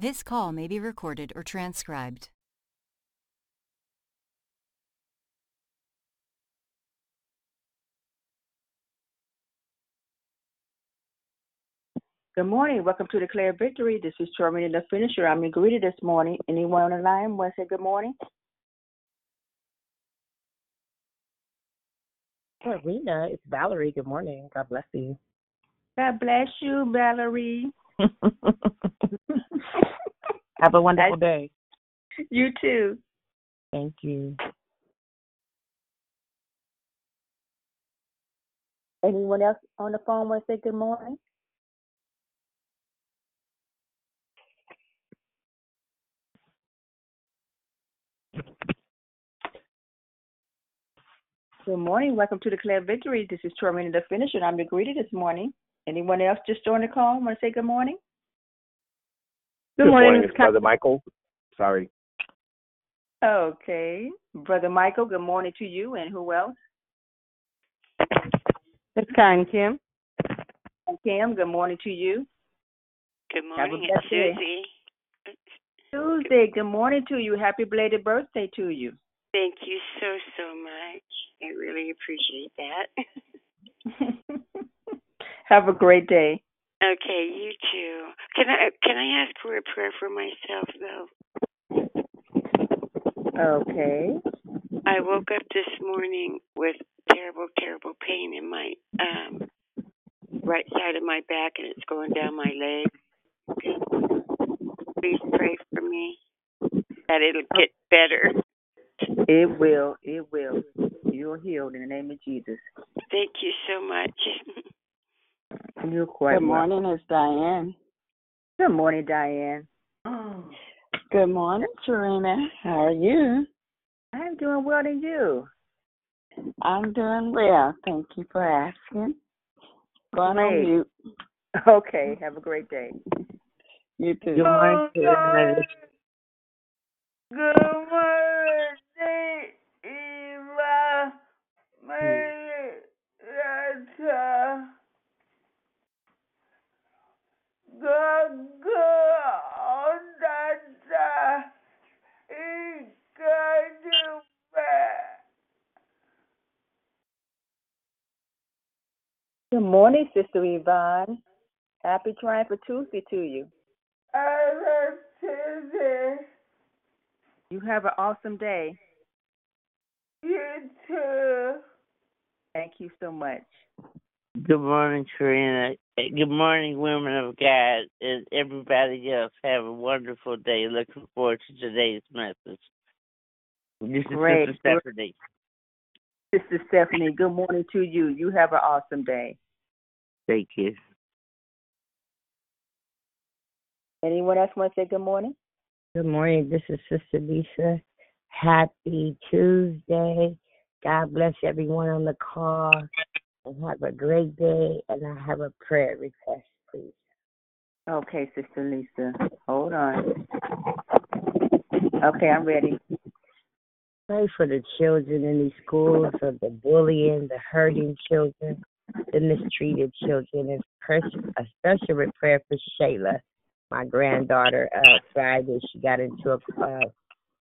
This call may be recorded or transcribed. Good morning. Welcome to Declare Victory. This is Charmaine, the finisher. I'm your greeter this morning. Anyone on the line want to say good morning? Karina, it's Valerie. Good morning. God bless you. God bless you, Valerie. Have a wonderful day. You too. Thank you. Anyone else on the phone want to say good morning? Good morning. Welcome to Declare Victory. This is Charmaine, the finisher. and I'm your greeter this morning. Anyone else just joined the call want to say good morning? Good, morning, it's Brother Michael. Sorry. Okay. Brother Michael, good morning to you. And who else? It's Karen Kim. And Kim, good morning to you. Good morning, it's blessed day. Susie. Tuesday, good morning to you. Happy belated birthday to you. Thank you so so much. I really appreciate that. Have a great day. okay, you too. Can I can I ask for a prayer for myself though? Okay. I woke up this morning with terrible terrible pain in my um right side of my back and it's going down my leg. Please pray for me that it'll get better. It will. It will. You're healed in the name of Jesus. Thank you so much. You're quite Good welcome. morning, it's Diane. Good morning, Diane. Good morning, Serena. How are you? I'm doing well, and you? I'm doing well. Thank you for asking. Going Great. on mute. Okay. Have a great day. You too. Good morning, Karina. Good morning, Good morning, Sister Yvonne. Happy trying for Tuesday to you. I love Tuesday. You have an awesome day. You too. Thank you so much. Good morning, Karina. Good morning, women of God, and everybody else. Have a wonderful day. Looking forward to today's message. This is Sister Stephanie. Sister Stephanie, good morning to you. You have an awesome day. Thank you. Anyone else want to say good morning? Good morning. This is Sister Lisa. Happy Tuesday. God bless everyone on the call. And have a great day. And I have a prayer request, please. Okay, Sister Lisa. Hold on. Okay, I'm ready. Pray for the children in these schools, of the bullying, the hurting children, the mistreated children, and pers- a special prayer for Shayla, my granddaughter. Uh, Friday, she got into a uh,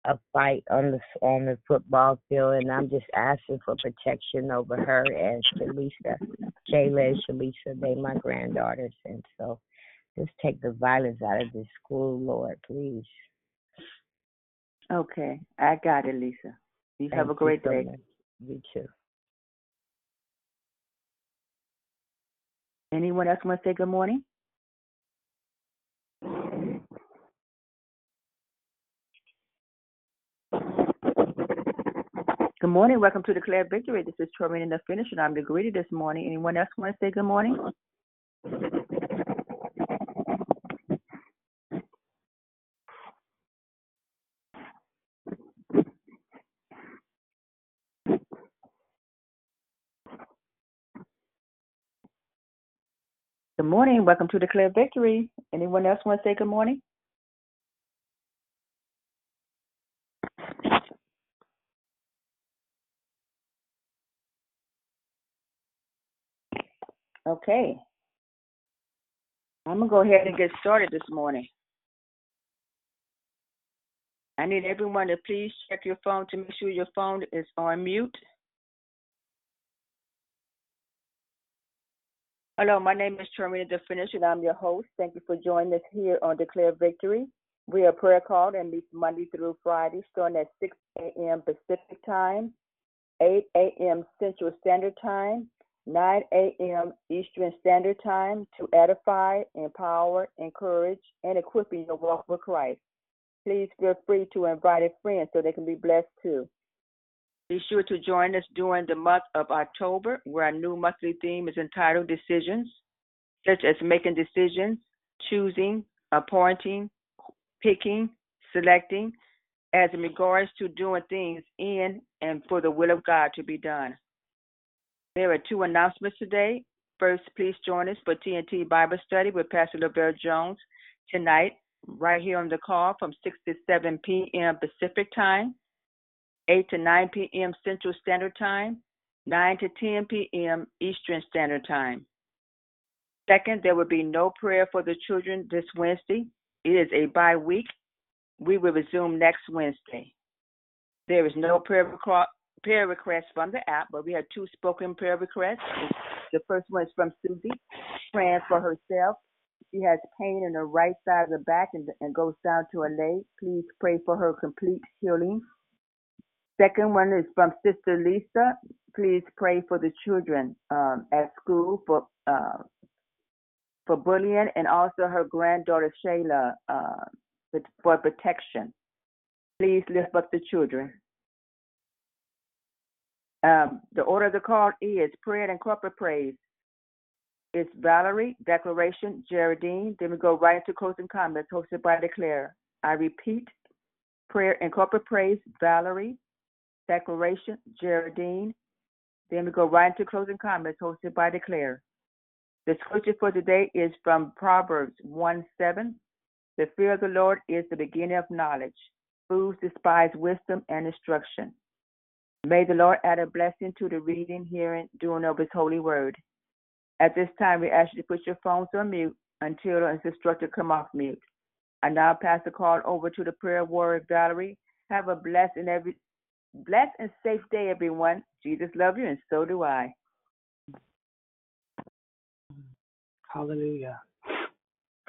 a fight on the on the football field, and I'm just asking for protection over her and Shalisa. Shayla and Shalisa, they my granddaughters, and so just take the violence out of this school, Lord, please. Okay, I got it, Lisa. You have a Thank great so day. much. You too. Anyone else want to say good morning? Good morning. Welcome to Declare Victory. This is Charmaine in the Finish, and I'm the greeter this morning. Anyone else want to say good morning? Good morning. Welcome to Declare Victory. Anyone else want to say good morning? Okay. I'm to go ahead and get started this morning. I need everyone to please check your phone to make sure your phone is on mute. Hello, my name is Charmina the Finisher, and I'm your host. Thank you for joining us here on Declare Victory. We are prayer called and meet Monday through Friday, starting at 6 a.m. Pacific Time, 8 a.m. Central Standard Time, 9 a.m. Eastern Standard Time to edify, empower, encourage, and equip you your walk with Christ. Please feel free to invite a friend so they can be blessed too. Be sure to join us during the month of October, where our new monthly theme is entitled Decisions, such as making decisions, choosing, appointing, picking, selecting, as in regards to doing things in and for the will of God to be done. There are two announcements today. First, please join us for TNT Bible Study with Pastor Lavelle Jones tonight, right here on the call from 6 to 7 p.m. Pacific Time, 8 to 9 p.m. Central Standard Time, 9 to 10 p.m. Eastern Standard Time. Second, there will be no prayer for the children this Wednesday. It is a bye week. We will resume next Wednesday. There is no prayer prayer requests from the app, but we have two spoken prayer requests. The first one is from Susie, praying for herself. She has pain in the right side of the back and, and goes down to her leg. Please pray for her complete healing. Second one is from Sister Lisa. Please pray for the children um, at school for uh, for bullying and also her granddaughter Shayla uh, for protection. Please lift up the children. Um, the order of the call is prayer and corporate praise. It's Valerie, declaration, Geraldine. Then we go right into closing comments hosted by Declare. I repeat, prayer and corporate praise, Valerie, declaration, Geraldine. Then we go right into closing comments hosted by Declare. The scripture for today is from Proverbs 1 7. The fear of the Lord is the beginning of knowledge. Fools despise wisdom and instruction. May the Lord add a blessing to the reading, hearing, doing of his holy word. At this time, we ask you to put your phones on mute until the instructor come off mute. I now pass the call over to the prayer warrior Valerie. Have a blessed and every blessed and safe day, everyone. Jesus loves you, and so do I. Hallelujah.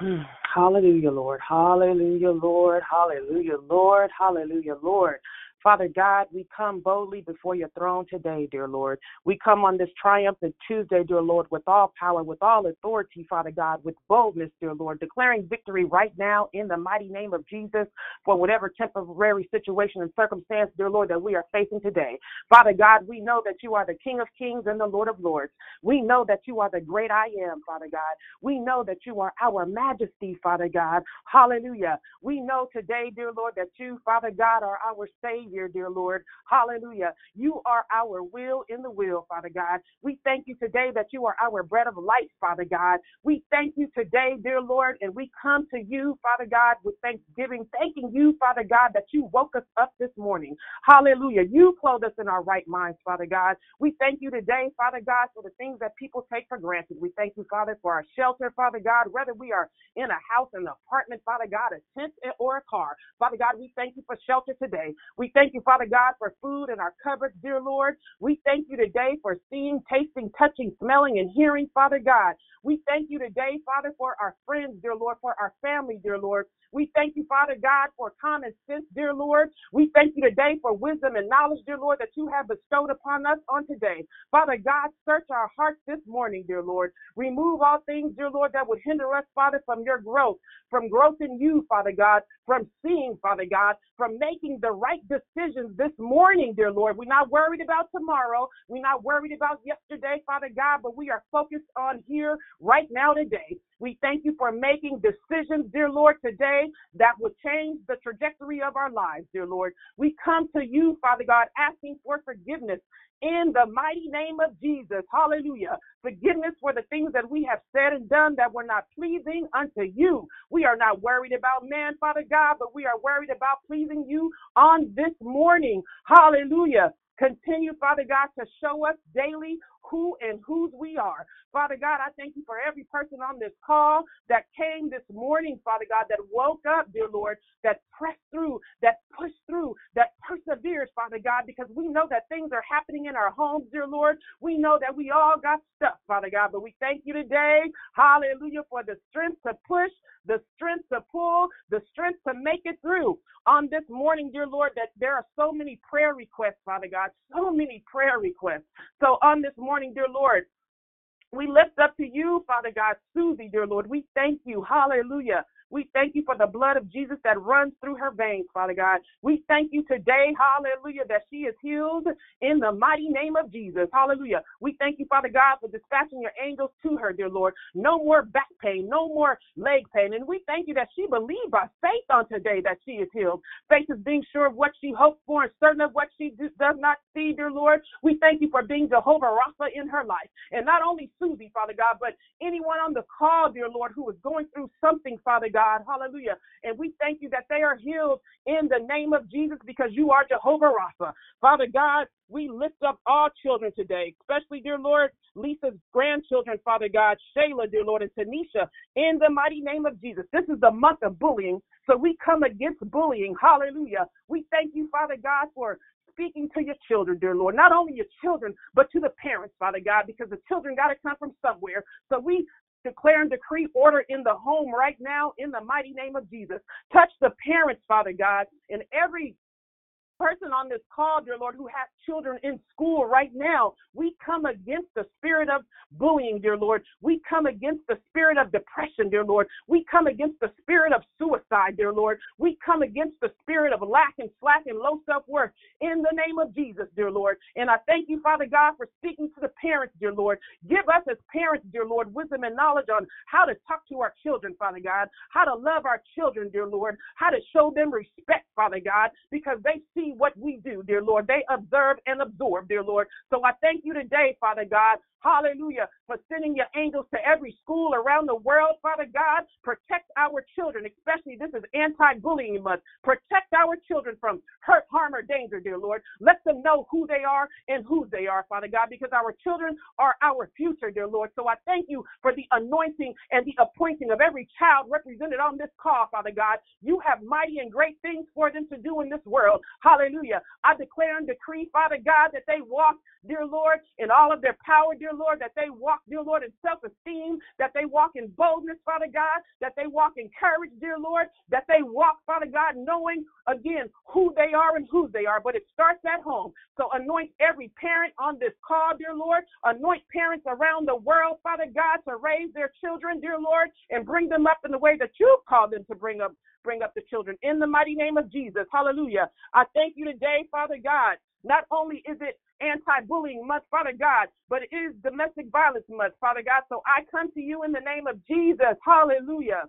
Hallelujah, Lord. Hallelujah, Lord. Hallelujah, Lord. Hallelujah, Lord. Father God, we come boldly before your throne today, dear Lord. We come on this triumphant Tuesday, dear Lord, with all power, with all authority, Father God, with boldness, dear Lord, declaring victory right now in the mighty name of Jesus for whatever temporary situation and circumstance, dear Lord, that we are facing today. Father God, we know that you are the King of kings and the Lord of lords. We know that you are the great I am, Father God. We know that you are our majesty, Father God. Hallelujah. We know today, dear Lord, that you, Father God, are our Savior dear Lord. Hallelujah. You are our will in the will, Father God. We thank you today that you are our bread of life, Father God. We thank you today, dear Lord, and we come to you, Father God, with thanksgiving, thanking you, Father God, that you woke us up this morning. Hallelujah. You clothed us in our right minds, Father God. We thank you today, Father God, for the things that people take for granted. We thank you, Father, for our shelter, Father God, whether we are in a house, an apartment, Father God, a tent, or a car. Father God, we thank you for shelter today. We thank you, Father God, for food in our cupboards, dear Lord. We thank you today for seeing, tasting, touching, smelling, and hearing, Father God. We thank you today, Father, for our friends, dear Lord, for our family, dear Lord. We thank you, Father God, for common sense, dear Lord. We thank you today for wisdom and knowledge, dear Lord, that you have bestowed upon us on today. Father God, search our hearts this morning, dear Lord. Remove all things, dear Lord, that would hinder us, Father, from your growth, from growth in you, Father God, from seeing, Father God, from making the right decisions this morning, dear Lord. We're not worried about tomorrow. We're not worried about yesterday, Father God, but we are focused on here right now today. We thank you for making decisions, dear Lord, today that will change the trajectory of our lives, dear Lord. We come to you, Father God, asking for forgiveness in the mighty name of Jesus. Hallelujah. Forgiveness for the things that we have said and done that were not pleasing unto you. We are not worried about man, Father God, but we are worried about pleasing you on this morning. Hallelujah. Continue, Father God, to show us daily who and whose we are. Father God, I thank you for every person on this call that came this morning, Father God, that woke up, dear Lord, that pressed through, that pushed through, that persevered, Father God, because we know that things are happening in our homes, dear Lord. We know that we all got stuff, Father God, but we thank you today, hallelujah, for the strength to push, the strength to pull, the strength to make it through. On this morning, dear Lord, that there are so many prayer requests, Father God, so many prayer requests. So on this morning, dear Lord, we lift up to you, Father God, Susie, dear Lord. We thank you. Hallelujah. We thank you for the blood of Jesus that runs through her veins, Father God. We thank you today, hallelujah, that she is healed in the mighty name of Jesus. Hallelujah. We thank you, Father God, for dispatching your angels to her, dear Lord. No more back pain, no more leg pain. And we thank you that she believed by faith on today that she is healed. Faith is being sure of what she hopes for and certain of what she do, does not see, dear Lord. We thank you for being Jehovah Rapha in her life. And not only Susie, Father God, but anyone on the call, dear Lord, who is going through something, Father God. Hallelujah. And we thank you that they are healed in the name of Jesus because you are Jehovah Rapha. Father God, we lift up all children today, especially, dear Lord, Lisa's grandchildren, Father God, Shayla, dear Lord, and Tanisha, in the mighty name of Jesus. This is the month of bullying, so we come against bullying. Hallelujah. We thank you, Father God, for speaking to your children, dear Lord. Not only your children, but to the parents, Father God, because the children got to come from somewhere. So we declare and decree order in the home right now in the mighty name of Jesus. Touch the parents, Father God, in every person on this call, dear Lord, who has children in school right now, we come against the spirit of bullying, dear Lord. We come against the spirit of depression, dear Lord. We come against the spirit of suicide, dear Lord. We come against the spirit of lack and slack and low self worth in the name of Jesus, dear Lord. And I thank you, Father God, for speaking to the parents, dear Lord. Give us as parents, dear Lord, wisdom and knowledge on how to talk to our children, Father God, how to love our children, dear Lord, how to show them respect, Father God, because they see see what we do, dear Lord. They observe and absorb, dear Lord. So I thank you today, Father God, Hallelujah. For sending your angels to every school around the world, Father God. Protect our children, especially this is anti bullying month. Protect our children from hurt, harm, or danger, dear Lord. Let them know who they are and whose they are, Father God, because our children are our future, dear Lord. So I thank you for the anointing and the appointing of every child represented on this call, Father God. You have mighty and great things for them to do in this world. Hallelujah. I declare and decree, Father God, that they walk, dear Lord, in all of their power, dear Lord, that they walk, dear Lord, in self esteem, that they walk in boldness, Father God, that they walk in courage, dear Lord, that they walk, Father God, knowing again who they are and whose they are. But it starts at home. So anoint every parent on this call, dear Lord. Anoint parents around the world, Father God, to raise their children, dear Lord, and bring them up in the way that you've called them to bring up bring up the children in the mighty name of Jesus. Hallelujah. I thank you today, Father God. Not only is it anti-bullying month, Father God, but it is domestic violence month, Father God. So I come to you in the name of Jesus. Hallelujah.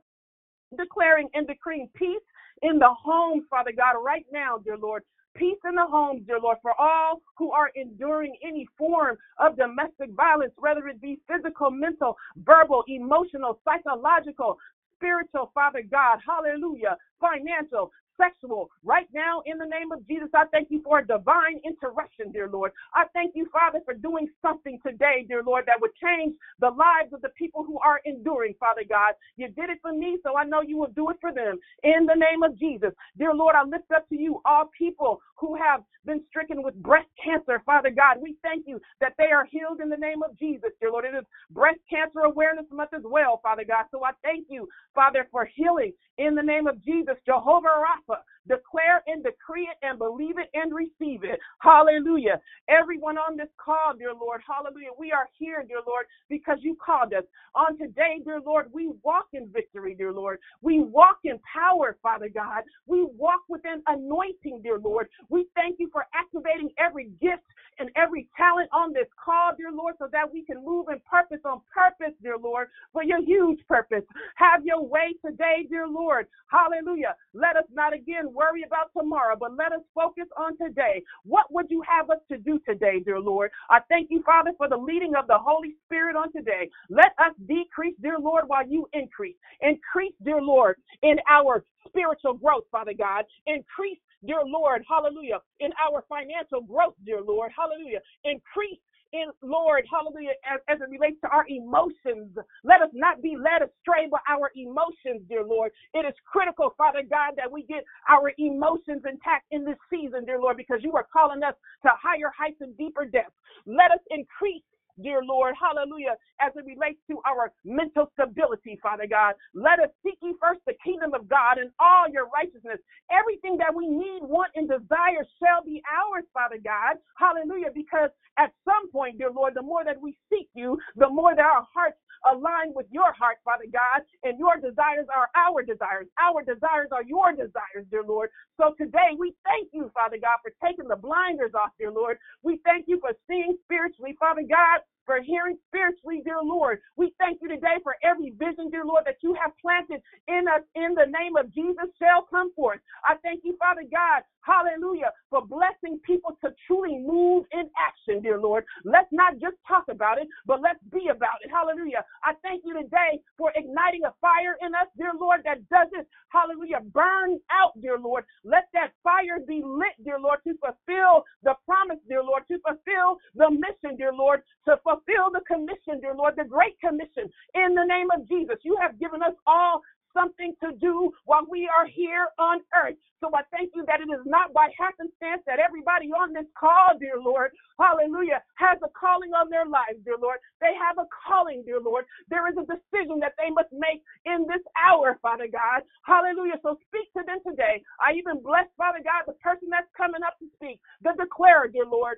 Declaring and decreeing peace in the homes, Father God, right now, dear Lord. Peace in the homes, dear Lord, for all who are enduring any form of domestic violence, whether it be physical, mental, verbal, emotional, psychological, spiritual, Father God, hallelujah, financial, sexual. Right now, in the name of Jesus, I thank you for a divine interruption, dear Lord. I thank you, Father, for doing something today, dear Lord, that would change the lives of the people who are enduring, Father God. You did it for me, so I know you will do it for them. In the name of Jesus, dear Lord, I lift up to you all people who have been stricken with breast cancer, Father God. We thank you that they are healed in the name of Jesus, dear Lord. It is breast cancer awareness month as well, Father God. So I thank you, Father, for healing in the name of Jesus, Jehovah Rapha. Declare and decree it and believe it and receive it. Hallelujah. Everyone on this call, dear Lord, hallelujah. We are here, dear Lord, because you called us. On today, dear Lord, we walk in victory, dear Lord. We walk in power, Father God. We walk within anointing, dear Lord. We thank you for activating every gift and every talent on this call, dear Lord, so that we can move in purpose on purpose, dear Lord, for your huge purpose. Have your way today, dear Lord. Hallelujah. Let us not again worry about tomorrow, but let us focus on today. What would you have us to do today, dear Lord? I thank you, Father, for the leading of the Holy Spirit on today. Let us decrease, dear Lord, while you increase. Increase, dear Lord, in our spiritual growth, Father God. Increase, dear Lord, hallelujah, in our financial growth, dear Lord, hallelujah. Increase in, Lord, hallelujah, as, as it relates to our emotions. Let us not be led astray by our emotions, dear Lord. It is critical, Father God, that we get our emotions intact in this season, dear Lord, because you are calling us to higher heights and deeper depths. Let us increase dear Lord, hallelujah, as it relates to our mental stability, Father God. Let us seek ye first the kingdom of God and all your righteousness. Everything that we need, want, and desire shall be ours, Father God. Hallelujah, because at some point, dear Lord, the more that we seek you, the more that our hearts align with your heart, Father God, and your desires are our desires. Our desires are your desires, dear Lord. So today we thank you, Father God, for taking the blinders off, dear Lord. We thank you for seeing spiritually, Father God, for hearing spiritually, dear Lord. We thank you today for every vision, dear Lord, that you have planted in us in the name of Jesus shall come forth. I thank you, Father God, hallelujah, for blessing people to truly move in action, dear Lord. Let's not just talk about it, but let's be about it. Hallelujah. I thank you today for igniting a fire in us, dear Lord, that doesn't, hallelujah, burn out, dear Lord. Let that fire be lit, dear Lord, to fulfill the promise, dear Lord, to fulfill the mission, dear Lord, to fulfill fulfill the commission, dear Lord, the great commission in the name of Jesus. You have given us all something to do while we are here on earth. So I thank you that it is not by happenstance that everybody on this call, dear Lord, hallelujah, has a calling on their lives, dear Lord. They have a calling, dear Lord. There is a decision that they must make in this hour, Father God. Hallelujah. So speak to them today. I even bless, Father God, the person that's coming up to speak, the declarer, dear Lord.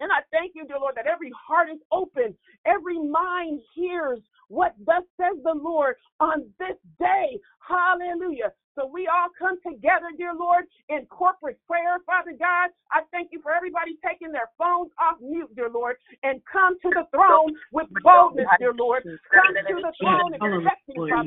And I thank you, dear Lord, that every heart is open, every mind hears what thus says the Lord on this day. Hallelujah. So we all come together, dear Lord, in corporate prayer, Father God. I thank you for everybody taking their phones off mute, dear Lord, and come to the throne with boldness, dear Lord. Come to the throne expecting,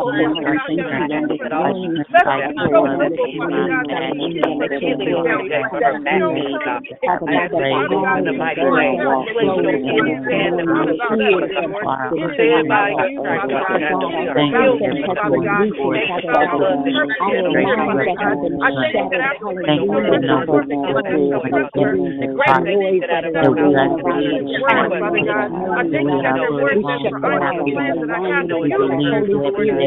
that I've committed, you sing the ears and the name of the Lord. We thank. Our Lord, our Lord. Let us. Not offend the Father God. We depend on you, Father God. Let us know that we place faith in you.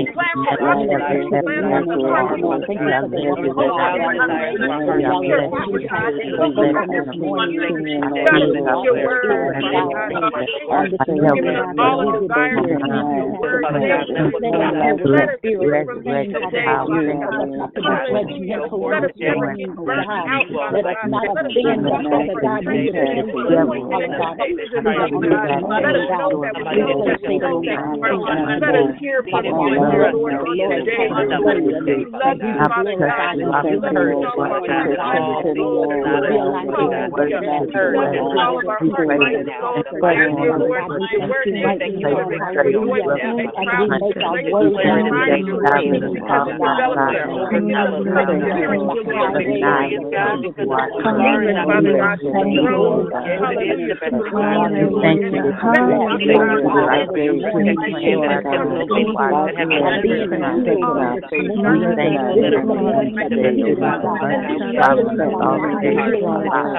Let us hear from the Lord on today. We love you, Father God. We love you, Father God. We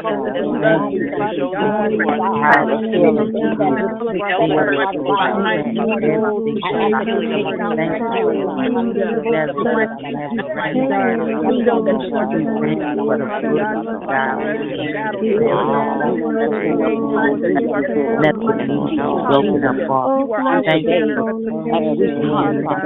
align our word with all of our heart, mind, and soul. And dear Lord, your word is that you are hallelujah. As we make our way down the way, Father God. We know that you are the Lord God, Father God, you are the battle. You are broken up for. You are our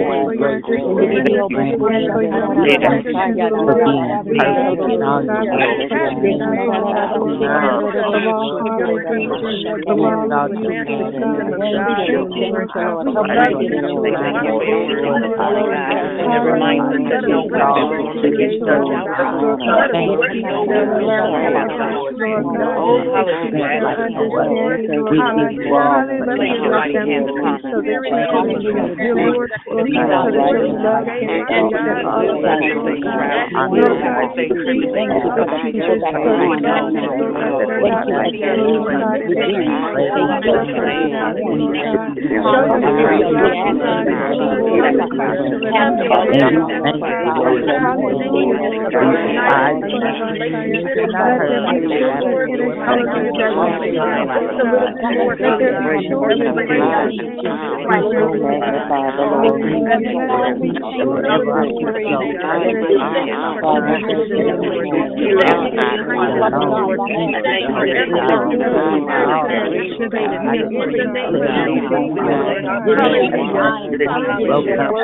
of protection. We come, Father God. As a perfect foundation, Father God. Hallelujah. Thank you for being the first. Bless our Father. Hallelujah. Lord, you are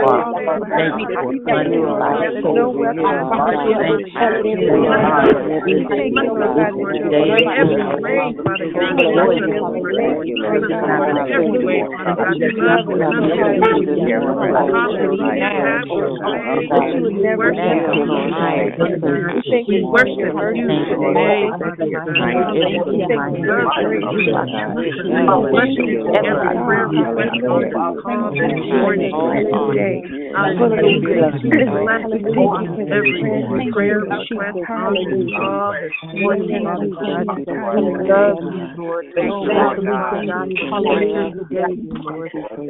amazing. Great is our God. Save thank you, Lord. Oh, every prayer request, hallelujah.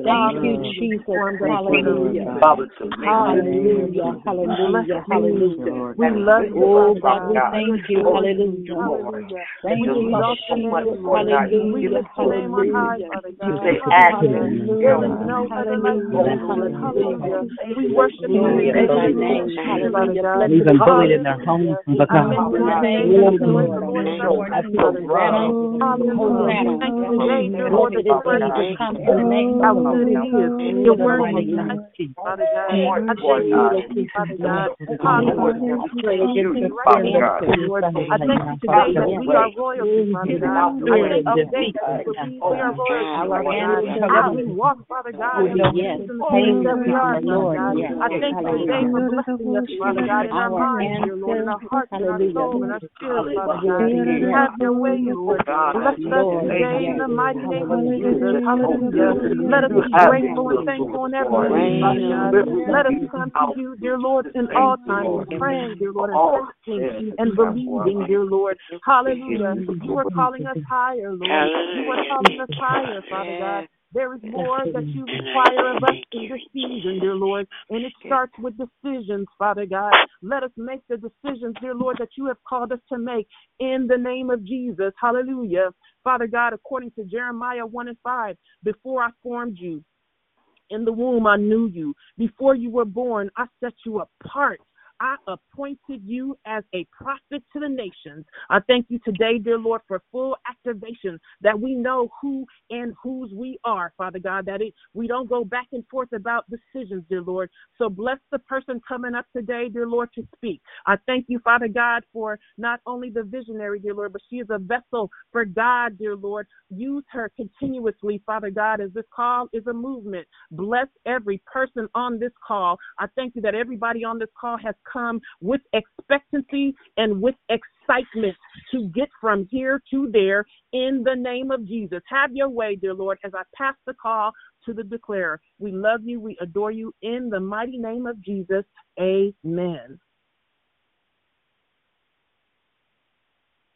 Thank you, Jesus. Hallelujah. Hallelujah. Hallelujah. Hallelujah. We love you. Oh, God, we thank you. Hallelujah. Thank you. Hallelujah. Hallelujah. There is no other like you. Hallelujah. We worship you. We've been bullied in their homes because Your word is Father God. I thank you, Father God. I thank you today that we are royalty, Father God. I thank you today that we are royalty, Father God. As we walk, Father God, in the things we are, Lord God. I thank you today for blessing us, Father God, in our minds, dear Lord, in our hearts, in our soul, in our spirit, Father God. Have your way, Lord. Bless us today in the mighty name of Jesus. Hallelujah. Let us be grateful and thankful in every way, Father God. Let us come to you, dear Lord, in all times, praying, dear Lord, and fasting and believing, dear Lord. Hallelujah. You are calling us higher, Lord. You are calling us higher, Father God. There is more that you require of us in this season, dear Lord, and it starts with decisions, Father God. Let us make the decisions, dear Lord, that you have called us to make in the name of Jesus. Hallelujah. Father God, according to Jeremiah 1 and 5, before I formed you, in the womb, I knew you. Before you were born, I set you apart. I appointed you as a prophet to the nations. I thank you today, dear Lord, for full activation that we know who and whose we are, Father God, that it, we don't go back and forth about decisions, dear Lord. So bless the person coming up today, dear Lord, to speak. I thank you, Father God, for not only the visionary, dear Lord, but she is a vessel for God, dear Lord. Use her continuously, Father God, as this call is a movement. Bless every person on this call. I thank you that everybody on this call has come with expectancy and with excitement to get from here to there in the name of Jesus. Have your way, dear Lord, as I pass the call to the declarer. We love you, we adore you in the mighty name of Jesus. Amen.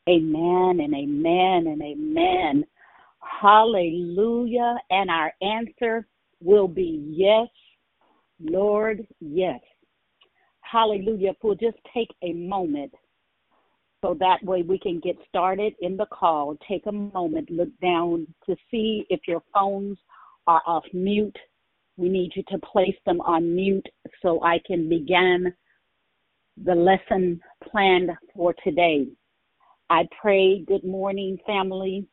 Amen and amen and amen. Hallelujah. And our answer will be yes, Lord, yes. Hallelujah. If we'll just take a moment so that way we can get started in the call. Take a moment, look down to see if your phones are off mute. We need you to place them on mute so I can begin the lesson planned for today. I pray good morning, family,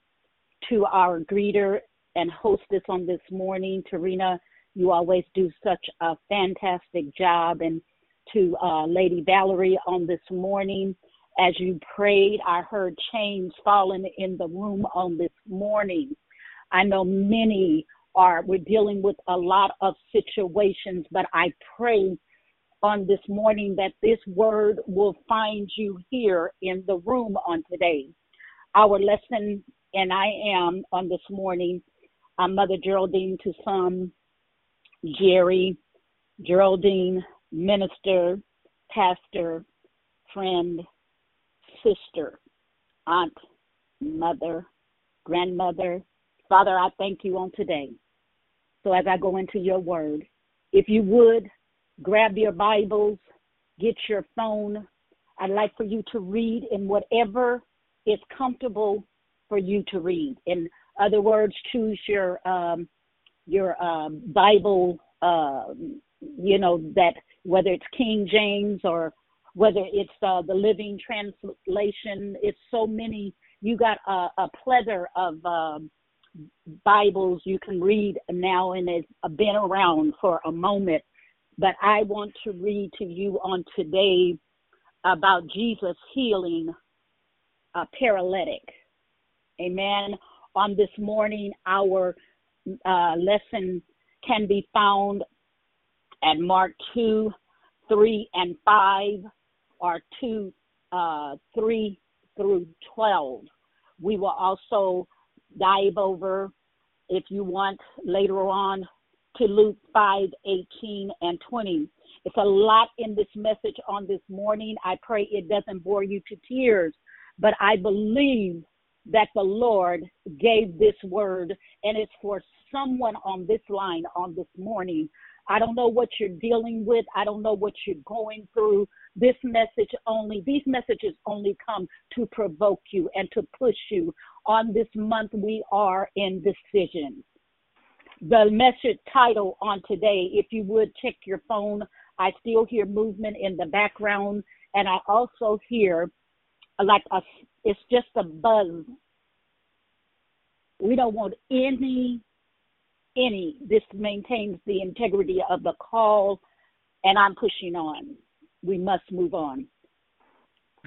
to our greeter and hostess on this morning, Tarina. You always do such a fantastic job. And to uh, Lady Valerie on this morning, as you prayed, I heard chains falling in the room on this morning. I know many are, we're dealing with a lot of situations, but I pray on this morning that this word will find you here in the room on today. Our lesson, and I am on this morning, I'm Mother Geraldine to some, Jerry, Geraldine, minister, pastor, friend, sister, aunt, mother, grandmother. Father, I thank you on today. So as I go into your word, if you would grab your Bibles, get your phone. I'd like for you to read in whatever is comfortable for you to read. In other words, choose your um, your uh, Bible, uh, you know that whether it's King James or whether it's uh, the Living Translation. It's so many. You got a, a plethora of um, Bibles you can read now, and it's been around for a moment but I want to read to you on today about Jesus healing a paralytic. Amen. On this morning, our uh, lesson can be found at Mark 2, 3, and 5, or 2, uh, 3 through 12. We will also dive over, if you want, later on to Luke 5 18 and 20. It's a lot in this message on this morning. I pray it doesn't bore you to tears, but I believe that the Lord gave this word and it's for someone on this line on this morning. I don't know what you're dealing with. I don't know what you're going through. This message only, these messages only come to provoke you and to push you. On this month, we are in decisions the message title on today, if you would check your phone, I still hear movement in the background, and I also hear like a, it's just a buzz. We don't want any, any. This maintains the integrity of the call, and I'm pushing on. We must move on.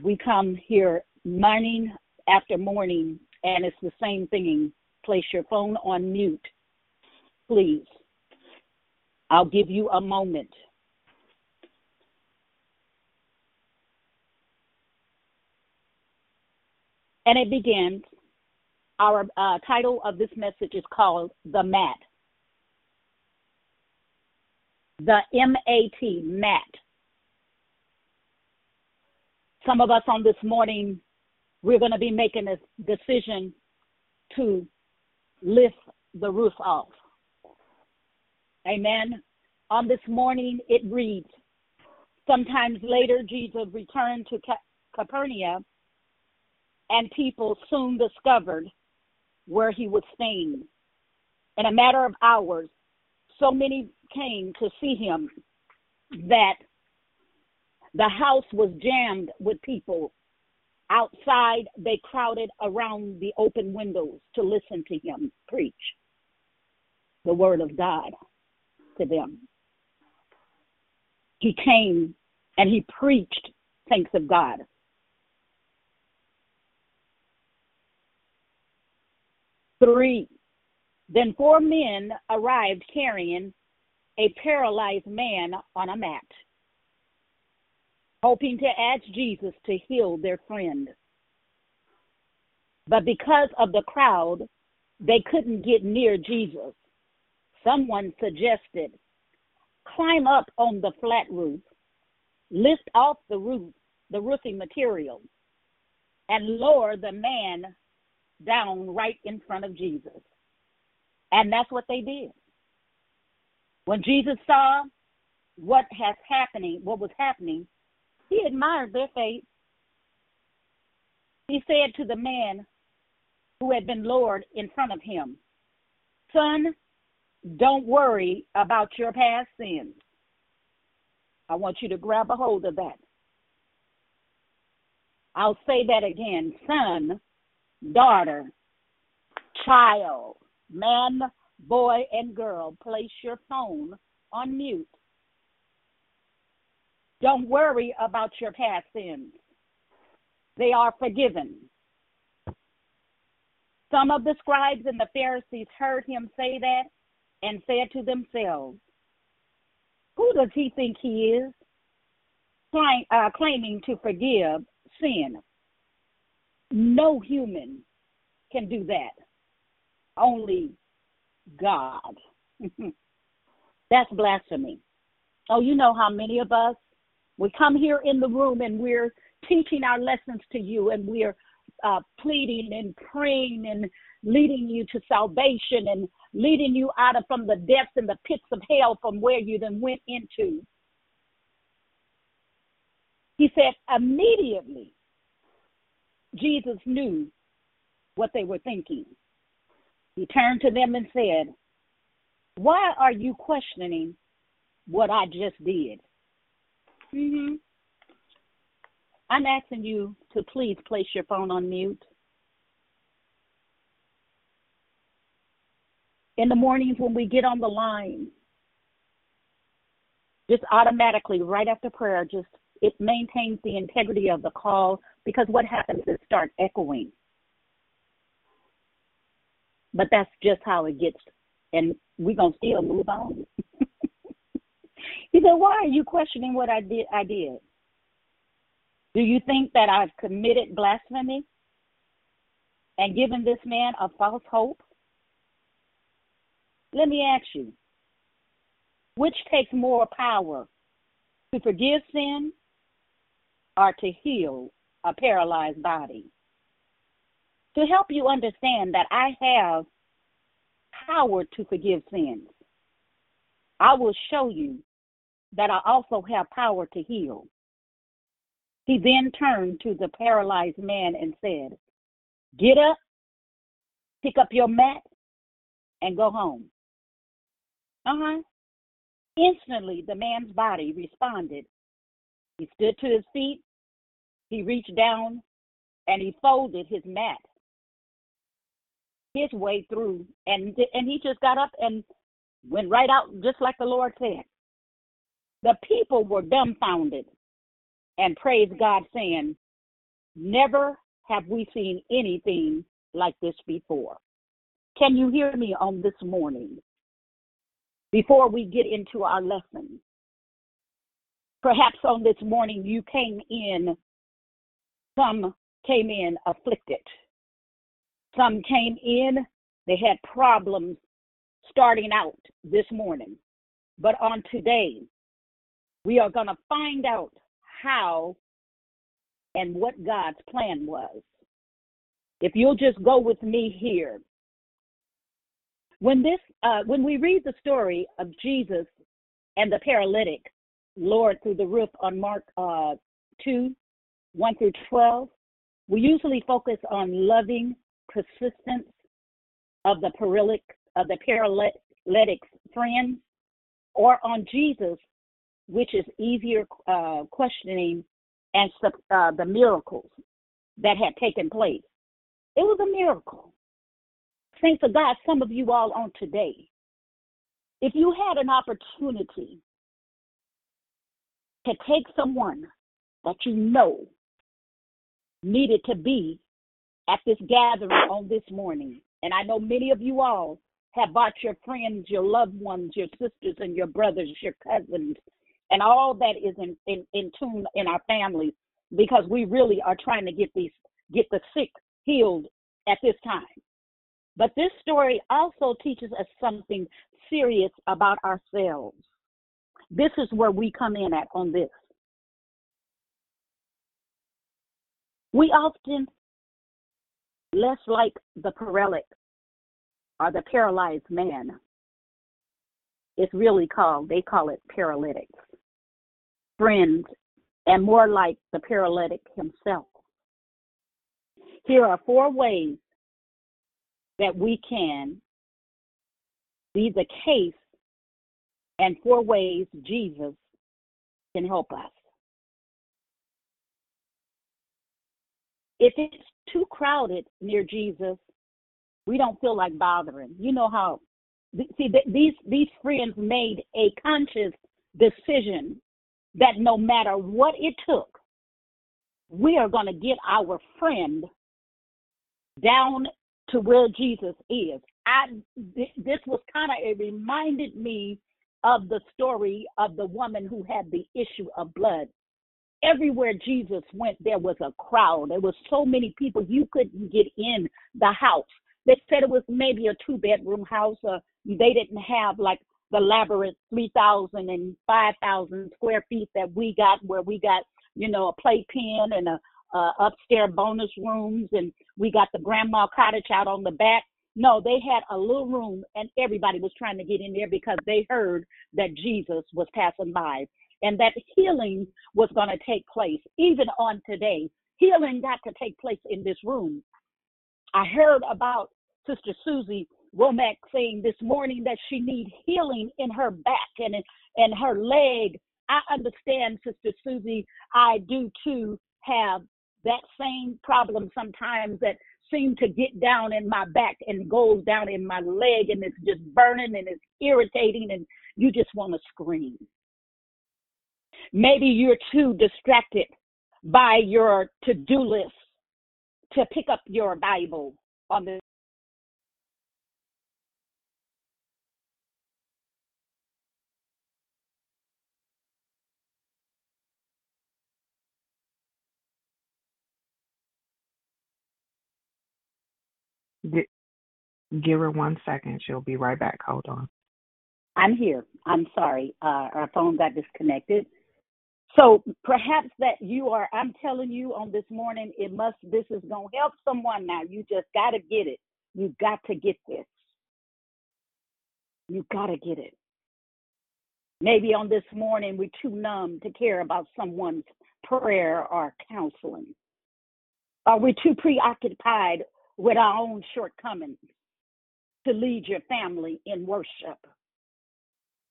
We come here morning after morning, and it's the same thing. Place your phone on mute please. I'll give you a moment. And it begins. Our uh, title of this message is called The Mat. The M A T, mat. Some of us on this morning, we're going to be making a decision to lift the roof off. Amen. On this morning, it reads Sometimes later, Jesus returned to Capernaum, and people soon discovered where he was staying. In a matter of hours, so many came to see him that the house was jammed with people. Outside, they crowded around the open windows to listen to him preach the word of God to them. He came and he preached thanks of God. Three. Then four men arrived carrying a paralyzed man on a mat, hoping to ask Jesus to heal their friend. But because of the crowd, they couldn't get near Jesus someone suggested climb up on the flat roof, lift off the roof, the roofing material, and lower the man down right in front of Jesus. And that's what they did. When Jesus saw what has happening, what was happening, he admired their faith. He said to the man who had been lowered in front of him, Son, don't worry about your past sins. I want you to grab a hold of that. I'll say that again son, daughter, child, man, boy, and girl. Place your phone on mute. Don't worry about your past sins, they are forgiven. Some of the scribes and the Pharisees heard him say that and said to themselves, Who does he think he is? Claim, uh, claiming to forgive sin. No human can do that. Only God. That's blasphemy. Oh, you know how many of us, we come here in the room and we're teaching our lessons to you and we're uh, pleading and praying and leading you to salvation and leading you out of from the depths and the pits of hell from where you then went into. He said, immediately, Jesus knew what they were thinking. He turned to them and said, Why are you questioning what I just did? Mm-hmm. I'm asking you to please place your phone on mute. In the mornings when we get on the line, just automatically, right after prayer, just it maintains the integrity of the call because what happens is start echoing. But that's just how it gets, and we're gonna still move on. he said, "Why are you questioning what I did? I did. Do you think that I've committed blasphemy and given this man a false hope? Let me ask you, which takes more power, to forgive sin or to heal a paralyzed body? To help you understand that I have power to forgive sins, I will show you that I also have power to heal. He then turned to the paralyzed man and said, Get up, pick up your mat, and go home. Uh huh. Instantly, the man's body responded. He stood to his feet, he reached down, and he folded his mat his way through, and and he just got up and went right out, just like the Lord said. The people were dumbfounded and praised God, saying, Never have we seen anything like this before. Can you hear me on this morning? Before we get into our lesson, perhaps on this morning you came in, some came in afflicted, some came in, they had problems starting out this morning. But on today, we are going to find out how and what God's plan was. If you'll just go with me here. When this uh, when we read the story of Jesus and the paralytic lowered through the roof on Mark uh, 2, 1 through 12, we usually focus on loving persistence of the paralytic of the paralytic's friends or on Jesus which is easier uh, questioning and uh, the miracles that had taken place. It was a miracle. Thanks to God, some of you all on today, if you had an opportunity to take someone that you know needed to be at this gathering on this morning, and I know many of you all have brought your friends, your loved ones, your sisters, and your brothers, your cousins, and all that is in, in, in tune in our families because we really are trying to get these get the sick healed at this time. But this story also teaches us something serious about ourselves. This is where we come in at on this. We often, less like the paralytic or the paralyzed man, it's really called, they call it paralytics friends, and more like the paralytic himself. Here are four ways that we can be the case and four ways Jesus can help us. if it's too crowded near Jesus, we don't feel like bothering. You know how see these these friends made a conscious decision that no matter what it took, we are going to get our friend down to where Jesus is. I this was kind of it reminded me of the story of the woman who had the issue of blood. Everywhere Jesus went, there was a crowd. There was so many people you couldn't get in the house. They said it was maybe a two bedroom house. Or they didn't have like the labyrinth 3,000 and 5,000 square feet that we got, where we got, you know, a playpen and a, a upstairs bonus rooms, and we got the grandma cottage out on the back. No, they had a little room, and everybody was trying to get in there because they heard that Jesus was passing by and that healing was going to take place even on today. Healing got to take place in this room. I heard about Sister Susie Womack saying this morning that she needs healing in her back and and her leg. I understand, Sister Susie. I do too have that same problem sometimes that seem to get down in my back and goes down in my leg and it's just burning and it's irritating and you just want to scream. Maybe you're too distracted by your to-do list to pick up your Bible on the Give her one second. She'll be right back. Hold on. I'm here. I'm sorry. Uh, our phone got disconnected. So perhaps that you are, I'm telling you on this morning, it must, this is going to help someone now. You just got to get it. You got to get this. You got to get it. Maybe on this morning, we're too numb to care about someone's prayer or counseling. Are we too preoccupied with our own shortcomings to lead your family in worship.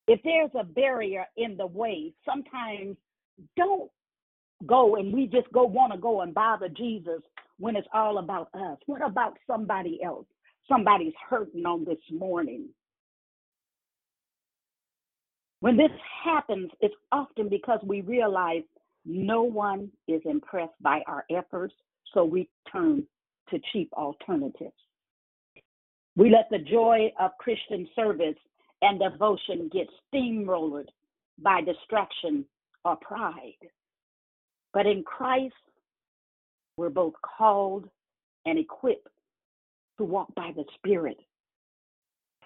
If there's a barrier in the way, sometimes don't go and we just go want to go and bother Jesus when it's all about us. What about somebody else? Somebody's hurting on this morning. When this happens, it's often because we realize no one is impressed by our efforts, so we turn to cheap alternatives. We let the joy of Christian service and devotion get steamrolled by distraction or pride. But in Christ, we're both called and equipped to walk by the Spirit,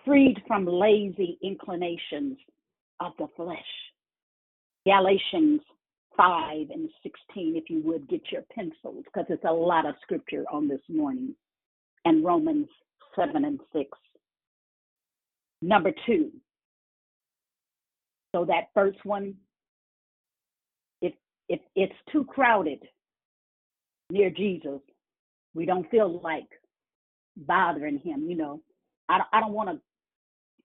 freed from lazy inclinations of the flesh. Galatians 5 and 16, if you would get your pencils, because it's a lot of scripture on this morning, and Romans 7 and 6. Number two, so that first one, if it's too crowded near Jesus, we don't feel like bothering him. You know, I I don't want to,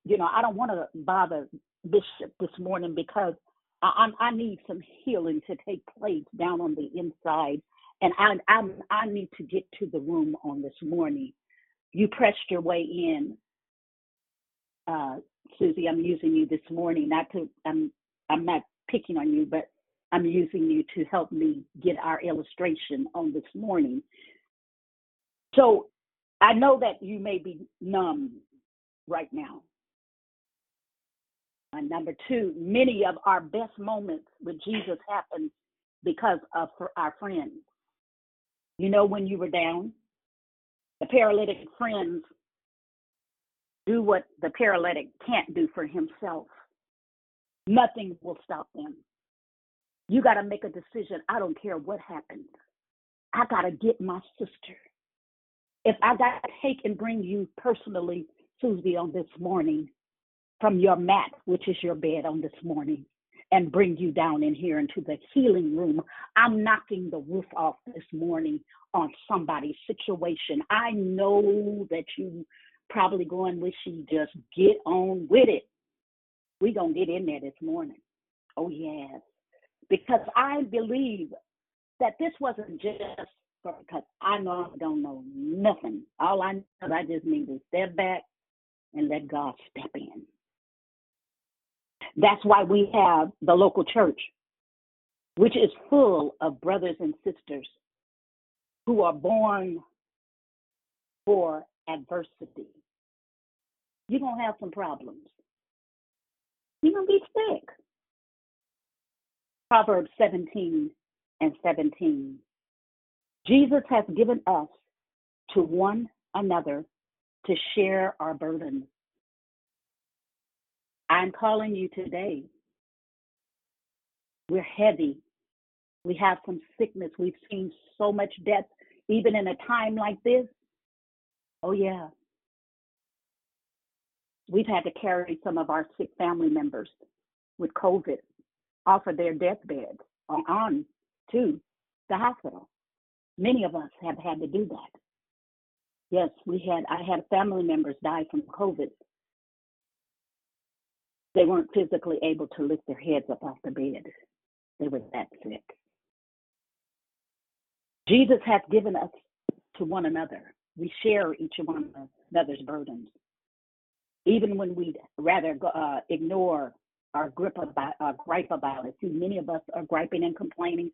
you know, I don't want to bother Bishop this morning because I, I need some healing to take place down on the inside, and I I I need to get to the room on this morning. You pressed your way in, uh, Susie. I'm using you this morning, not to I'm I'm not picking on you, but I'm using you to help me get our illustration on this morning. So I know that you may be numb right now. And number two, many of our best moments with Jesus happen because of our friends. You know, when you were down, the paralytic friends do what the paralytic can't do for himself. Nothing will stop them. You got to make a decision. I don't care what happens. I got to get my sister. If I got to take and bring you personally, Susie, on this morning, from your mat, which is your bed on this morning, and bring you down in here into the healing room. I'm knocking the roof off this morning on somebody's situation. I know that you probably going wish you just get on with it. We gonna get in there this morning. Oh yes. Because I believe that this wasn't just because I know I don't know nothing. All I know is I just need to step back and let God step in. That's why we have the local church, which is full of brothers and sisters who are born for adversity. You're going to have some problems. You're going to be sick. Proverbs 17 and 17. Jesus has given us to one another to share our burdens. I'm calling you today. We're heavy. We have some sickness. We've seen so much death, even in a time like this. Oh, yeah. We've had to carry some of our sick family members with COVID off of their deathbeds on, on to the hospital. Many of us have had to do that. Yes, we had I had family members die from COVID. They weren't physically able to lift their heads up off the bed. They were that sick. Jesus has given us to one another. We share each one another's burdens. Even when we'd rather uh, ignore our grip about our gripe about it. See, many of us are griping and complaining.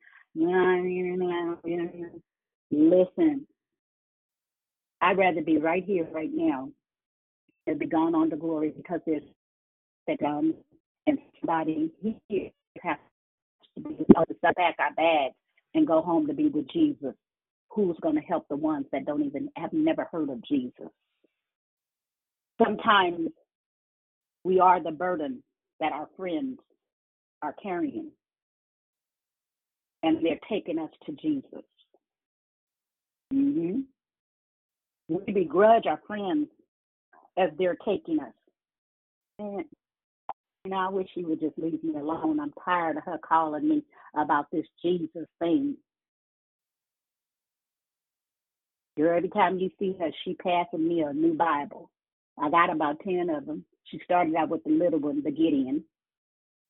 Listen, I'd rather be right here, right now, than be gone on to glory because there's that um and somebody here has to be able to step back our bags and go home to be with Jesus. Who's going to help the ones that don't even have never heard of Jesus? Sometimes we are the burden that our friends are carrying. And they're taking us to Jesus. Mm-hmm. We begrudge our friends as they're taking us. And you know, I wish she would just leave me alone. I'm tired of her calling me about this Jesus thing. Every time you see her, she passing me a new Bible. I got about ten of them. She started out with the little one, the Gideon.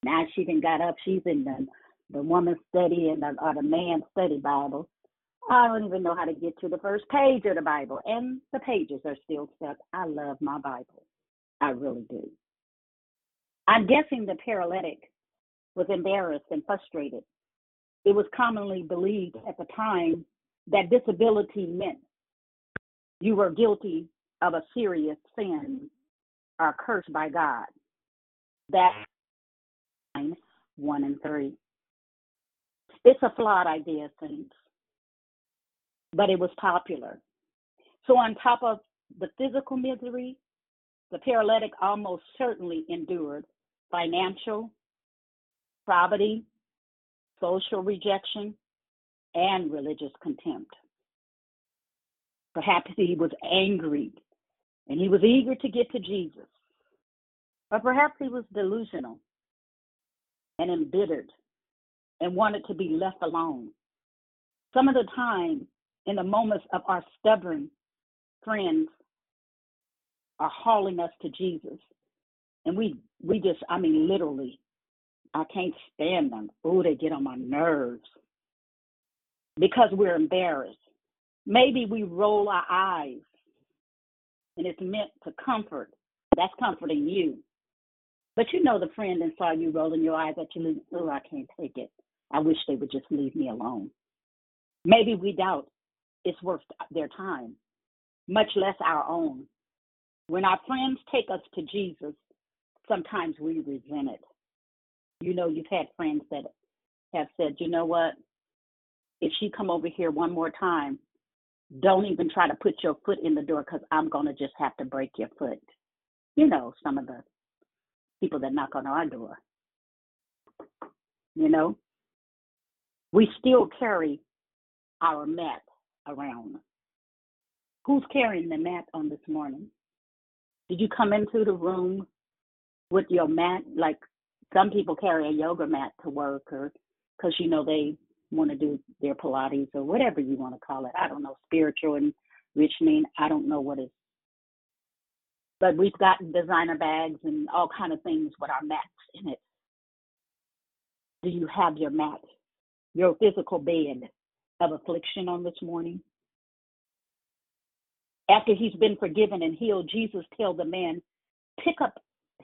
Now she then got up. She's in the the woman study and the, or the man study Bible. I don't even know how to get to the first page of the Bible, and the pages are still stuck. I love my Bible. I really do. I'm guessing the paralytic was embarrassed and frustrated. It was commonly believed at the time that disability meant you were guilty of a serious sin are cursed by God. That one and three. It's a flawed idea, saints, but it was popular. So, on top of the physical misery, the paralytic almost certainly endured financial, poverty, social rejection, and religious contempt. Perhaps he was angry and he was eager to get to Jesus. Or perhaps he was delusional and embittered and wanted to be left alone. Some of the time, in the moments of our stubborn friends are hauling us to Jesus. And we we just I mean literally, I can't stand them. Oh, they get on my nerves. Because we're embarrassed. Maybe we roll our eyes and it's meant to comfort. That's comforting you. But you know the friend and saw you rolling your eyes at you. Oh, I can't take it. I wish they would just leave me alone. Maybe we doubt it's worth their time, much less our own. When our friends take us to Jesus, sometimes we resent it. You know, you've had friends that have said, you know what? If she come over here one more time, don't even try to put your foot in the door because I'm going to just have to break your foot. You know, some of the people that knock on our door. You know, we still carry our mat around. Who's carrying the mat on this morning? Did you come into the room with your mat? Like some people carry a yoga mat to work or because, you know, they want to do their Pilates or whatever you want to call it. I don't know, spiritual enrichment. I don't know what it's. But we've got designer bags and all kind of things with our mats in it. Do you have your mat, your physical bed of affliction on this morning? After he's been forgiven and healed, Jesus tells the man, pick up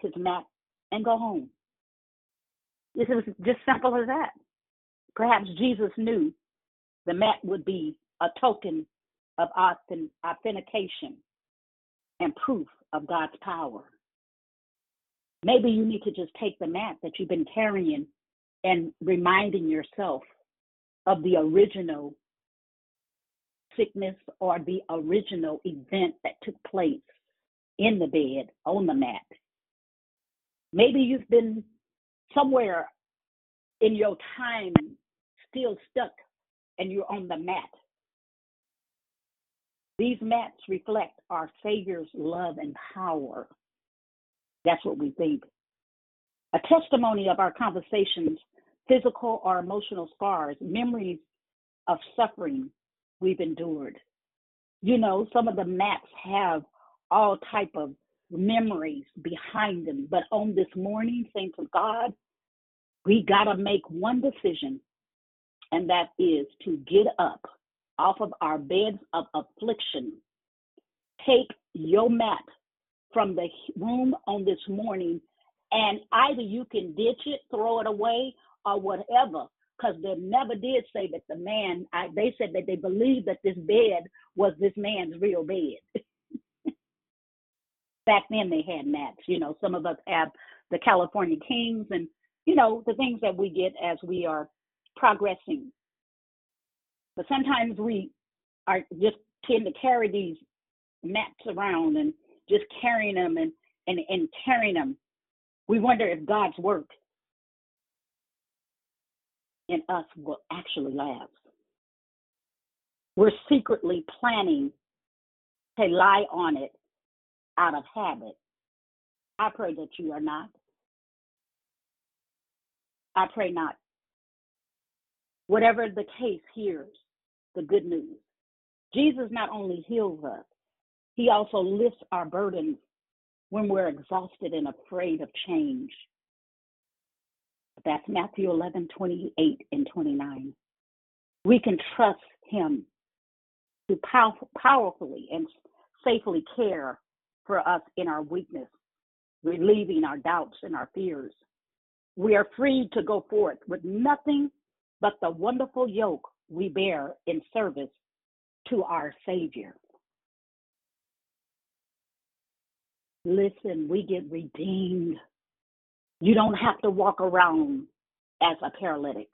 his mat and go home. This is just simple as that. Perhaps Jesus knew the mat would be a token of authentication and proof of God's power. Maybe you need to just take the mat that you've been carrying and reminding yourself of the original sickness or the original event that took place in the bed on the mat. Maybe you've been somewhere in your time still stuck and you're on the mat. These mats reflect our Savior's love and power. That's what we think. A testimony of our conversations, physical or emotional scars, memories of suffering we've endured. You know, some of the mats have all type of memories behind them. But on this morning, saints of God, we got to make one decision, and that is to get up off of our beds of affliction. Take your mat from the room on this morning, and either you can ditch it, throw it away, or whatever. Because they never did say that the man, I, they said that they believed that this bed was this man's real bed. Back then they had mats. You know, some of us have the California Kings and, you know, the things that we get as we are progressing. But sometimes we are just tend to carry these maps around and just carrying them and, and, and carrying them. We wonder if God's work in us will actually last. We're secretly planning to lie on it out of habit. I pray that you are not. I pray not. Whatever the case, here's the good news. Jesus not only heals us, he also lifts our burdens when we're exhausted and afraid of change. That's Matthew 11, 28 and 29. We can trust him to pow- powerfully and safely care for us in our weakness, relieving our doubts and our fears. We are free to go forth with nothing but the wonderful yoke we bear in service to our Savior. Listen, we get redeemed. You don't have to walk around as a paralytic.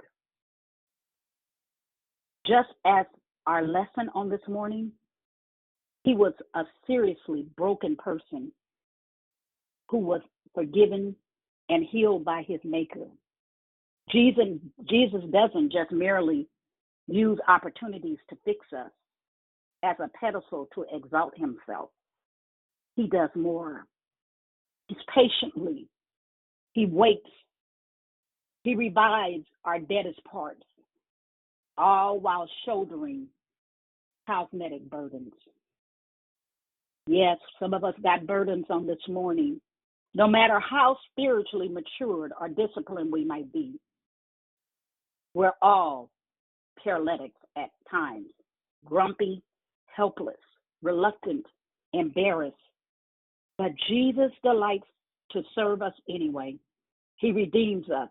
Just as our lesson on this morning, he was a seriously broken person who was forgiven and healed by his maker. Jesus, Jesus doesn't just merely use opportunities to fix us as a pedestal to exalt himself. He does more. He's patiently, he waits, he revives our deadest parts, all while shouldering cosmetic burdens. Yes, some of us got burdens on this morning, no matter how spiritually matured or disciplined we might be. We're all paralytics at times, grumpy, helpless, reluctant, embarrassed, but Jesus delights to serve us anyway. He redeems us,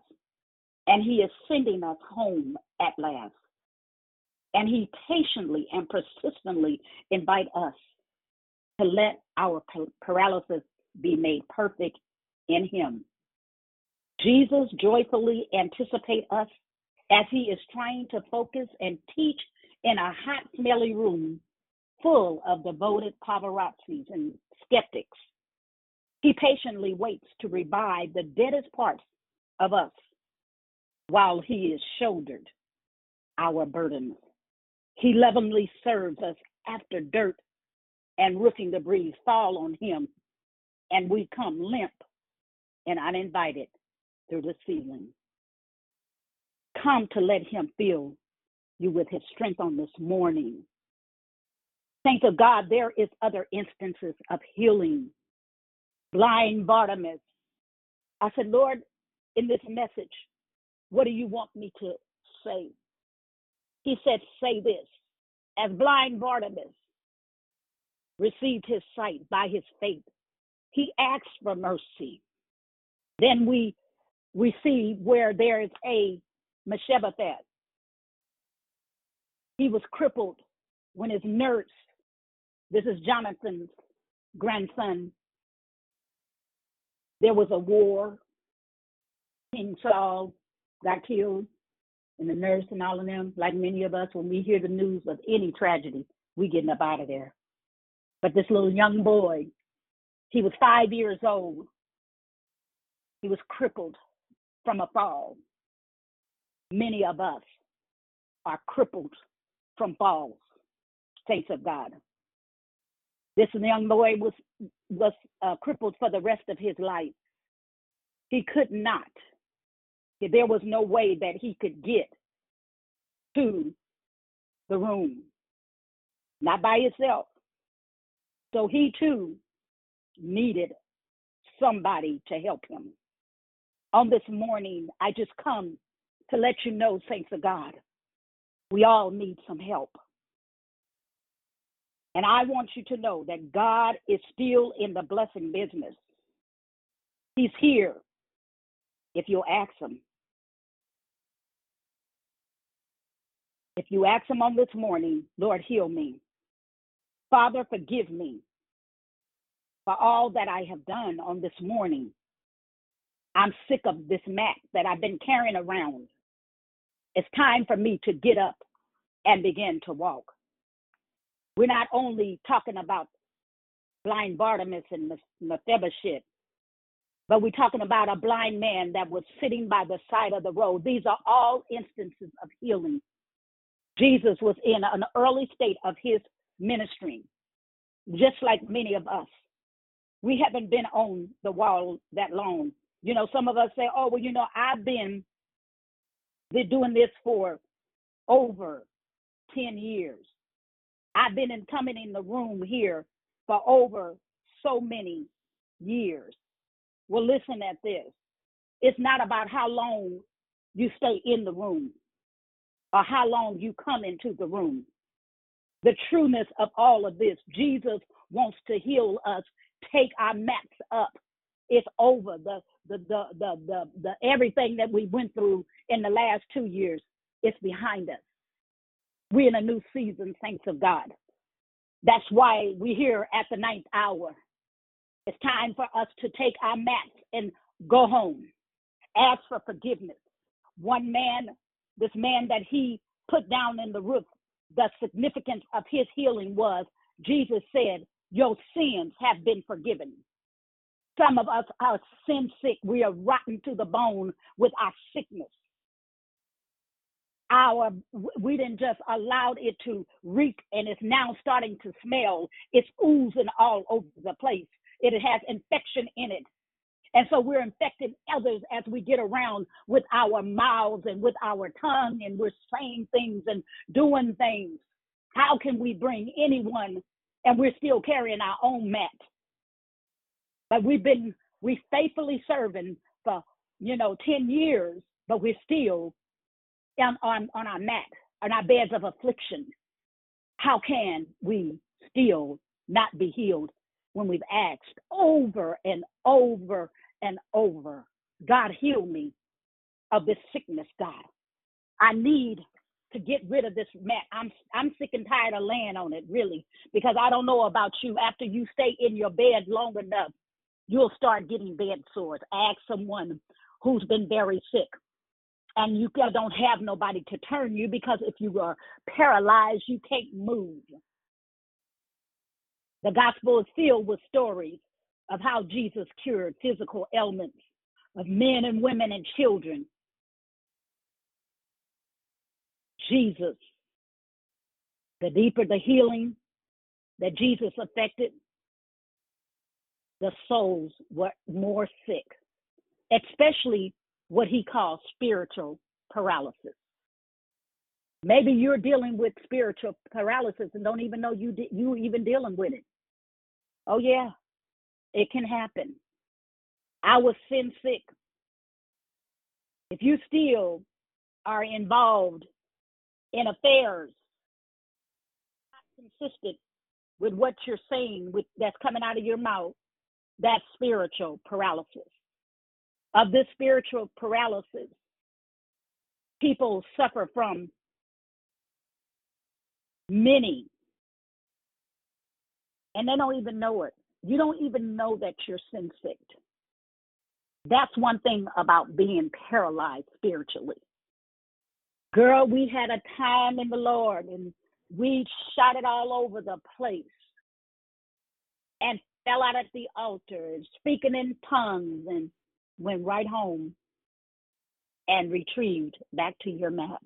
and He is sending us home at last. And He patiently and persistently invite us to let our paralysis be made perfect in Him. Jesus joyfully anticipates us as He is trying to focus and teach in a hot, smelly room full of devoted paparazzis and skeptics he patiently waits to revive the deadest parts of us while he is shouldered our burdens. He lovingly serves us after dirt and roofing debris fall on him, and we come limp and uninvited through the ceiling. Come to let him fill you with his strength on this morning. Thank of God, there is other instances of healing blind Bartimaeus. I said, Lord, in this message, what do you want me to say? He said, Say this. As blind Bartimaeus received his sight by his faith, he asked for mercy. Then we see where there is a Mephibosheth. He was crippled when his nurse, this is Jonathan's grandson, there was a war. King Saul got killed, and the nurse and all of them, like many of us, when we hear the news of any tragedy, we getting up out of there. But this little young boy, he was five years old. He was crippled from a fall. Many of us are crippled from falls, saints of God. This young boy was was uh, crippled for the rest of his life. He could not. There was no way that he could get to the room, not by himself. So he too needed somebody to help him. On this morning, I just come to let you know, saints of God, we all need some help. And I want you to know that God is still in the blessing business. He's here if you'll ask Him. If you ask Him on this morning, Lord, heal me. Father, forgive me for all that I have done on this morning. I'm sick of this mat that I've been carrying around. It's time for me to get up and begin to walk. We're not only talking about blind Bartimaeus and Mephibosheth, but we're talking about a blind man that was sitting by the side of the road. These are all instances of healing. Jesus was in an early state of his ministry, just like many of us. We haven't been on the wall that long. You know, some of us say, oh, well, you know, I've been, been doing this for over 10 years. I've been in coming in the room here for over so many years. Well, listen at this. It's not about how long you stay in the room or how long you come into the room. The trueness of all of this, Jesus wants to heal us, take our mats up. It's over. The the the the the, the everything that we went through in the last two years, is behind us. We're in a new season, saints of God. That's why we're here at the ninth hour. It's time for us to take our mats and go home. Ask for forgiveness. One man, this man that he put down in the roof, the significance of his healing was Jesus said, Your sins have been forgiven. Some of us are sin sick. We are rotten to the bone with our sickness. Our we didn't just allowed it to reek and it's now starting to smell. It's oozing all over the place. It has infection in it. And so we're infecting others as we get around with our mouths and with our tongue and we're saying things and doing things. How can we bring anyone and we're still carrying our own mat we've been we faithfully serving for you know 10 years but we're still on, on, on our mat, on our beds of affliction, how can we still not be healed when we've asked over and over and over, God, heal me of this sickness, God. I need to get rid of this mat. I'm I'm sick and tired of laying on it, really, because I don't know about you. After you stay in your bed long enough, you'll start getting bed sores. Ask someone who's been very sick and you don't have nobody to turn you because if you are paralyzed, you can't move. The gospel is filled with stories of how Jesus cured physical ailments of men and women and children. Jesus, the deeper the healing that Jesus affected, the souls were more sick, especially what he calls spiritual paralysis. Maybe you're dealing with spiritual paralysis and don't even know you you even dealing with it. Oh yeah, it can happen. I was sin sick. If you still are involved in affairs, not consistent with what you're saying, with that's coming out of your mouth, that's spiritual paralysis. Of this spiritual paralysis, people suffer from many, and they don't even know it. You don't even know that you're sin sick. That's one thing about being paralyzed spiritually. Girl, we had a time in the Lord and we shot it all over the place and fell out at the altar, speaking in tongues, and went right home and retrieved back to your map.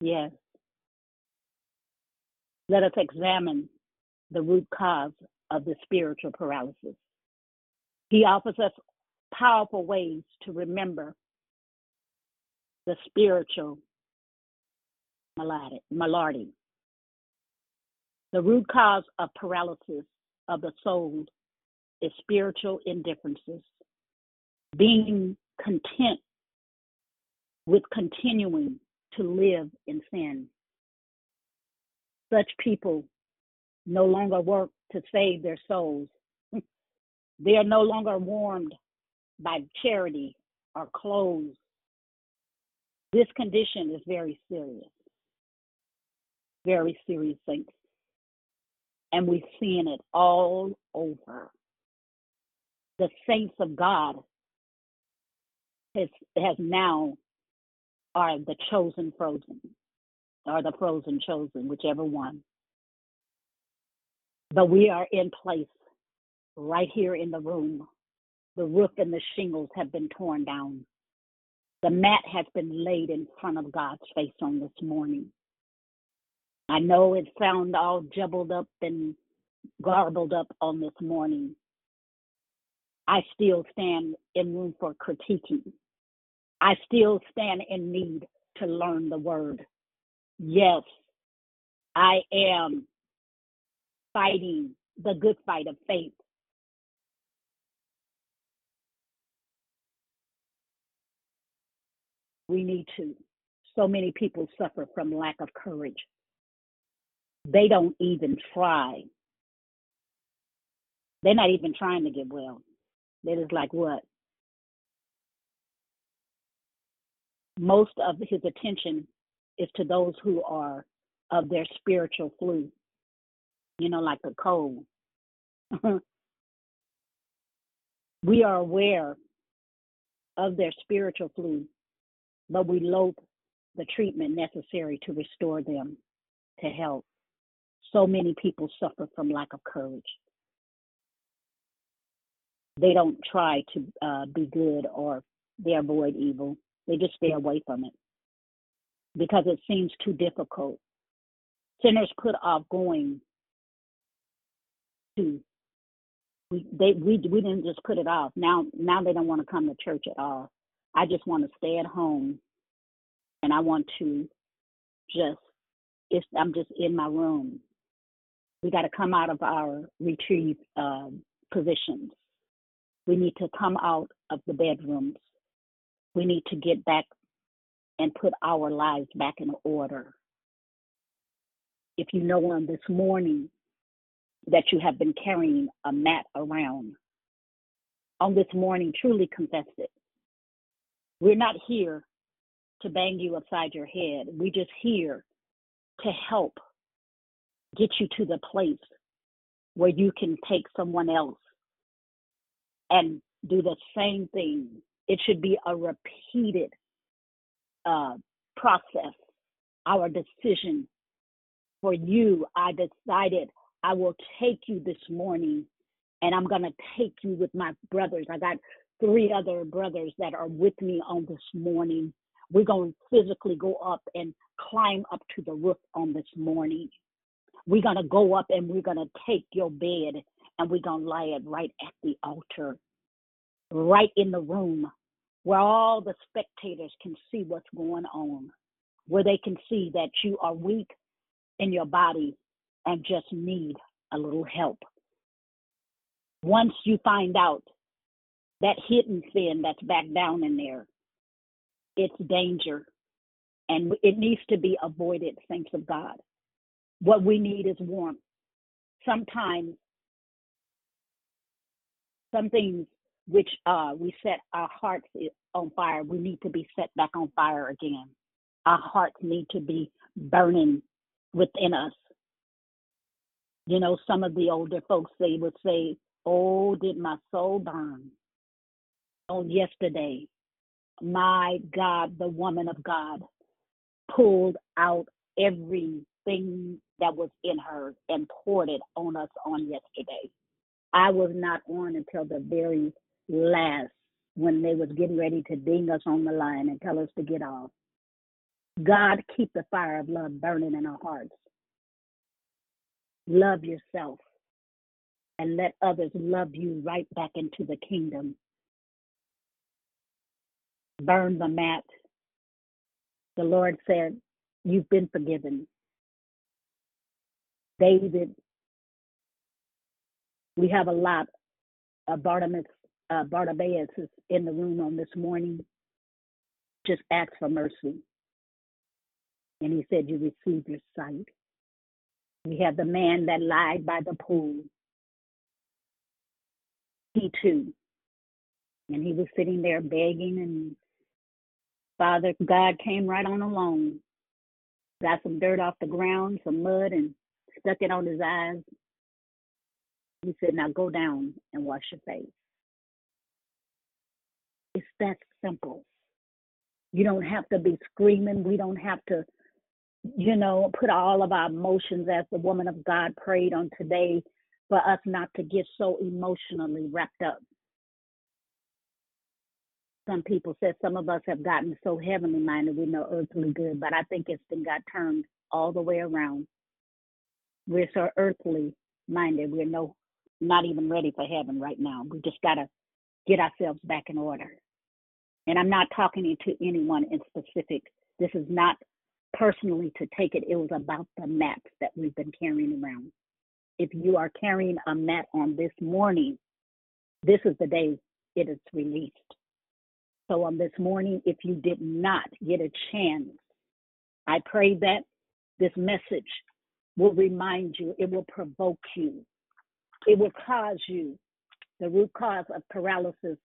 Yes. Let us examine the root cause of the spiritual paralysis. He offers us powerful ways to remember the spiritual malady. The root cause of paralysis of the soul is spiritual indifferences, being content with continuing to live in sin. Such people no longer work to save their souls. they are no longer warmed by charity or clothes. This condition is very serious, very serious things. And we're seeing it all over. The saints of God has, has now are the chosen frozen, or the frozen chosen, whichever one. But we are in place right here in the room. The roof and the shingles have been torn down. The mat has been laid in front of God's face on this morning. I know it sounds all jumbled up and garbled up on this morning. I still stand in room for critiquing. I still stand in need to learn the word. Yes, I am fighting the good fight of faith. We need to. So many people suffer from lack of courage. They don't even try. They're not even trying to get well. They're just like, what? most of his attention is to those who are of their spiritual flu, you know, like the cold. we are aware of their spiritual flu, but we loathe the treatment necessary to restore them to health. So many people suffer from lack of courage. They don't try to uh, be good or they avoid evil. They just stay away from it because it seems too difficult. Sinners put off going to we they we we didn't just put it off. Now now they don't want to come to church at all. I just want to stay at home and I want to just it's I'm just in my room. We got to come out of our retreat uh, positions. We need to come out of the bedrooms we need to get back and put our lives back in order. If you know on this morning that you have been carrying a mat around, on this morning, truly confess it. We're not here to bang you upside your head. We're just here to help get you to the place where you can take someone else and do the same thing it should be a repeated uh, process. Our decision for you, I decided I will take you this morning and I'm going to take you with my brothers. I got three other brothers that are with me on this morning. We're going to physically go up and climb up to the roof on this morning. We're going to go up and we're going to take your bed and we're going to lie it right at the altar right in the room where all the spectators can see what's going on, where they can see that you are weak in your body and just need a little help. Once you find out that hidden sin that's back down in there, it's danger and it needs to be avoided, saints of God. What we need is warmth. Sometimes, some things which uh, we set our hearts on fire, we need to be set back on fire again. Our hearts need to be burning within us. You know, some of the older folks, they would say, Oh, did my soul burn on yesterday? My God, the woman of God pulled out everything that was in her and poured it on us on yesterday. I was not on until the very last when they was getting ready to ding us on the line and tell us to get off. God keep the fire of love burning in our hearts. Love yourself and let others love you right back into the kingdom. Burn the mat. The Lord said, You've been forgiven. David, we have a lot of Bartimaeus, uh, Bartimaeus is in the room on this morning. Just ask for mercy. And he said, You receive your sight. We have the man that lied by the pool. He too. And he was sitting there begging, and Father God came right on along, got some dirt off the ground, some mud, and stuck it on his eyes. He said, Now go down and wash your face. It's that simple. You don't have to be screaming. We don't have to you know, put all of our emotions as the woman of God prayed on today for us not to get so emotionally wrapped up. Some people said some of us have gotten so heavenly minded we know earthly good, but I think it's been got turned all the way around. We're so earthly minded, we're no not even ready for heaven right now. We just gotta get ourselves back in order. And I'm not talking to anyone in specific. This is not personally to take it, it was about the mats that we've been carrying around. If you are carrying a mat on this morning, this is the day it is released. So on this morning, if you did not get a chance, I pray that this message will remind you, it will provoke you, it will cause you. The root cause of paralysis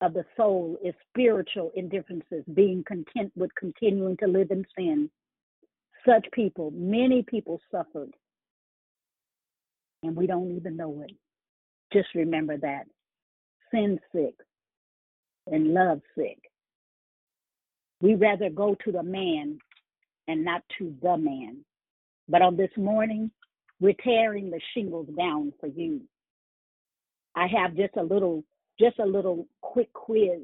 of the soul is spiritual indifferences, being content with continuing to live in sin. Such people, many people suffered, and we don't even know it. Just remember that. Sin sick and love sick. We rather go to the man and not to the man. But on this morning, we're tearing the shingles down for you. I have just a little just a little quick quiz.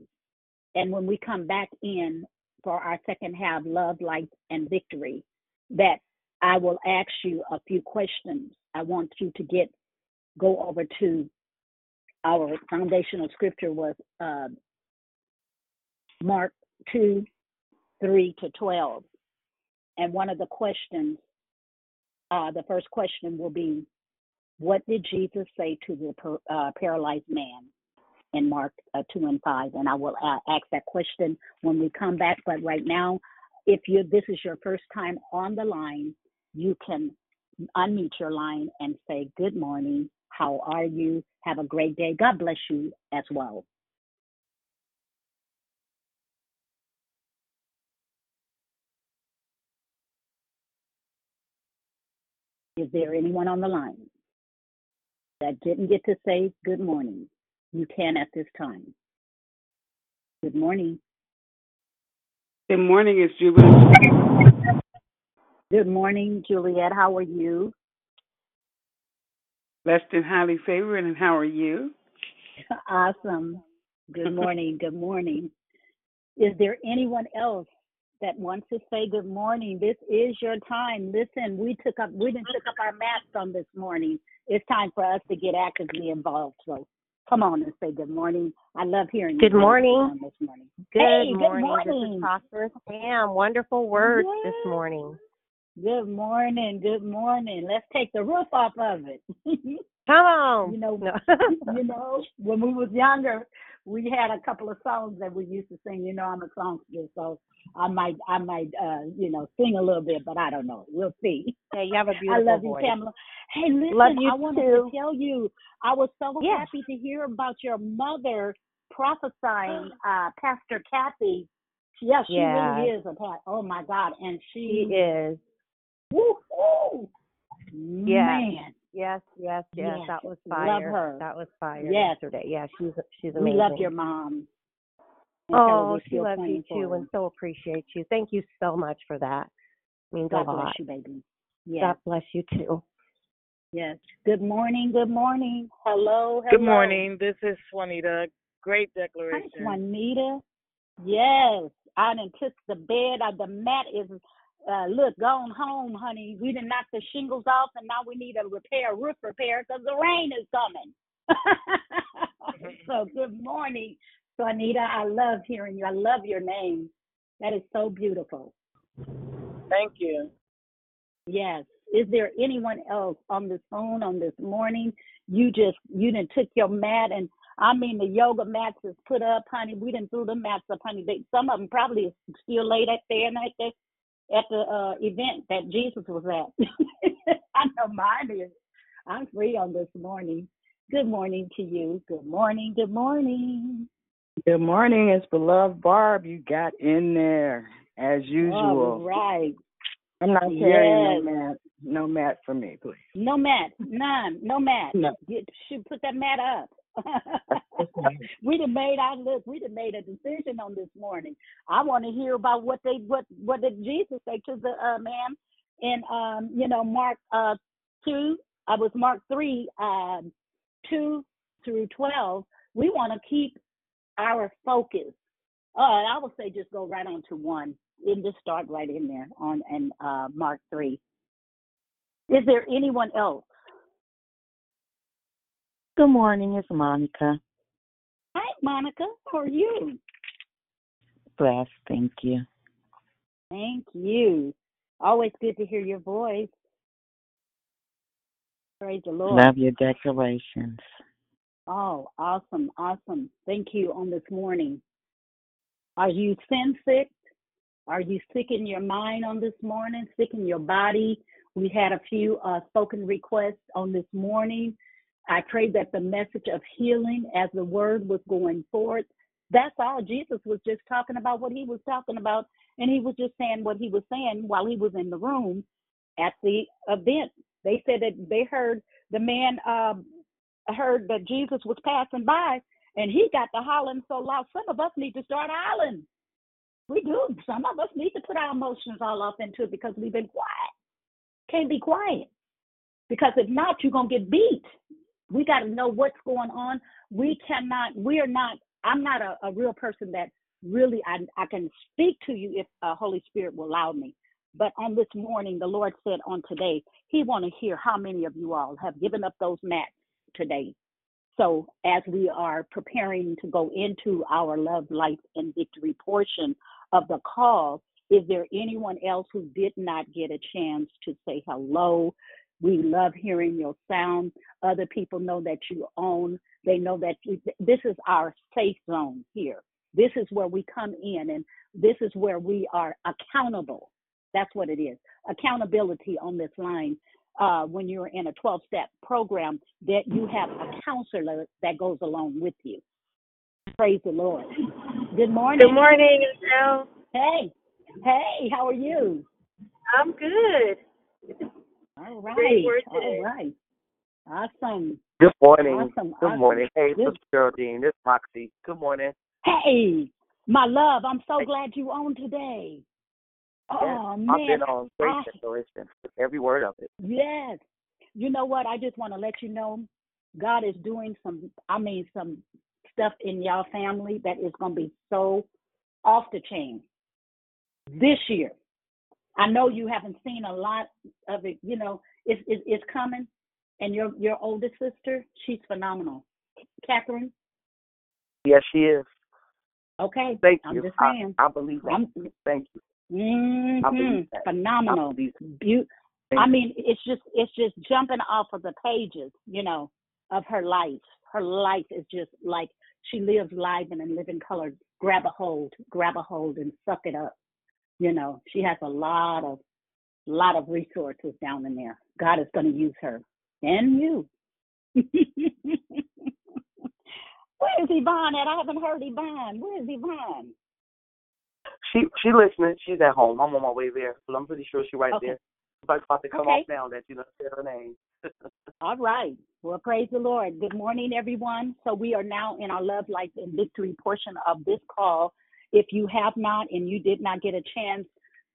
And when we come back in for our second half, love, light, and victory, that I will ask you a few questions. I want you to get go over to our foundational scripture was uh, Mark 2, 3 to 12. And one of the questions, uh, the first question will be, What did Jesus say to the uh, paralyzed man? in Mark uh, 2 and 5. And I will uh, ask that question when we come back. But right now, if you this is your first time on the line, you can unmute your line and say, Good morning. How are you? Have a great day. God bless you as well. Is there anyone on the line that didn't get to say good morning? You can at this time. Good morning. Good morning, it's Juliet. Good morning, Juliet. How are you? Blessed and highly favored, and how are you? Awesome. Good morning. good morning. Is there anyone else that wants to say good morning? This is your time. Listen, we took up we didn't took up our masks on this morning. It's time for us to get actively involved. So Come on and say good morning. I love hearing you. good morning. this morning. Good, hey, morning. good morning. This is Prosperous Pam. Wonderful words yes. this morning. Good morning. Good morning. Let's take the roof off of it. Come on. You know, No. you know, when we was younger, we had a couple of songs that we used to sing. You know, I'm a songster, so I might, I might, uh, you know, sing a little bit, but I don't know. We'll see. Hey, you have a beautiful I love you. Pamela. Hey, listen, Love you I wanted too. to tell you, I was so Yeah. happy to hear about your mother prophesying, uh, Pastor Kathy. Yeah, she Yeah. really is a pat. Oh my God, and She she, is. woo, woo, Yes. man, Yes, yes, yes. Yes. That was Love fire. her. That was fire Yes. yesterday. Yeah, she's she's amazing. we love your mom. And Oh, we're she loves you too, her. and so appreciate you. Thank you so much for that. I Means God a lot. bless you, baby. Yes. God bless you too. Yes. Good morning. Good morning. Hello. Hello. Good morning. This is Juanita. Great declaration. Hi, declaration. Juanita. Yes. I done took the bed. Uh, the mat is, uh, look, gone home, honey. We done knocked the shingles off, and now we need a repair, roof repair, because the rain is coming. so good morning, Juanita. I love hearing you. I love your name. That is so beautiful. Thank you. Yes. Is there anyone else on this phone on this morning? You just you didn't took your mat and I mean the yoga mats is put up, honey. We didn't threw the mats up, honey. They, some of them probably is still laid up there and at the at the uh, event that Jesus was at. I know mine is. I'm free on this morning. Good morning to you. Good morning. Good morning. Good morning. It's beloved Barb. You got in there as usual. right. I'm not carrying Yes. no mat. No mat for me, please. No mat. None. No mat. No. Get, should put that mat up. we done made our look. We done made a decision on this morning. I want to hear about what they what what did Jesus say to the uh, man in um you know Mark uh two. I was Mark three um two through twelve. We want to keep our focus. Uh, I would say just go right on to one and just start right in there on and uh Mark three. Is there anyone else? Good morning, it's Monica. Hi, Monica. How are you? Blessed, thank you. Thank you. Always good to hear your voice. Praise the Lord. Love your decorations. Oh, awesome, awesome. Thank you on this morning. Are you sin sick? Are you sick in your mind on this morning? Sick in your body? We had a few uh, spoken requests on this morning. I prayed that the message of healing as the word was going forth. That's all. Jesus was just talking about what he was talking about, and he was just saying what he was saying while he was in the room at the event. They said that they heard the man um, heard that Jesus was passing by, and he got to hollering so loud. Some of us need to start hollering. We do. Some of us need to put our emotions all off into it because we've been quiet. Can't be quiet because if not, you're gonna get beat. We got to know what's going on. We cannot. We are not. I'm not a, a real person that really I I can speak to you if uh, Holy Spirit will allow me. But on this morning, the Lord said on today, He want to hear how many of you all have given up those mats today. So as we are preparing to go into our love, life, and victory portion of the call, is there anyone else who did not get a chance to say hello? We love hearing your sound. Other people know that you own. They know that you, this is our safe zone here. This is where we come in, and this is where we are accountable. That's what it is. Accountability on this line. Uh, when you're in a 12 step program, that you have a counselor that goes along with you. Praise the Lord. Good morning. Good morning, Michelle. Hey, hey, how are you? I'm good. All right. Great word today. All right. Awesome. Good morning. Awesome. Good awesome. morning. Hey, Good- this is Geraldine. This is Moxie. Good morning. Hey, my love, I'm so glad you on today. Oh yes, man, I've been on great I- declaration. Every word of it. Yes. You know what? I just want to let you know God is doing some, I mean, some stuff in y'all family that is going to be so off the chain this year. I know you haven't seen a lot of it. You know, it's it's, it's coming. And your your oldest sister, she's phenomenal. Catherine. Yes, she is. Okay. Thank I'm you. just I, saying. I believe that. I'm, Thank you. hmm I believe that. I Phenomenal. believe Beau- I mean, it's just it's just jumping off of the pages, you know, of her life. Her life is just like she lives live and in living color. Grab a hold, grab a hold, and suck it up. You know, she has a lot of lot of resources down in there. God is going to use her and you. Where is Yvonne at? I haven't heard Yvonne. Where is Yvonne? She she listening. She's at home. I'm on my way there, but I'm pretty sure she's right Okay. there. But about to come Okay. off now that you know said her name. All right. Well, praise the Lord. Good morning, everyone. So we are now in our Love, Life, and Victory portion of this call. If you have not and you did not get a chance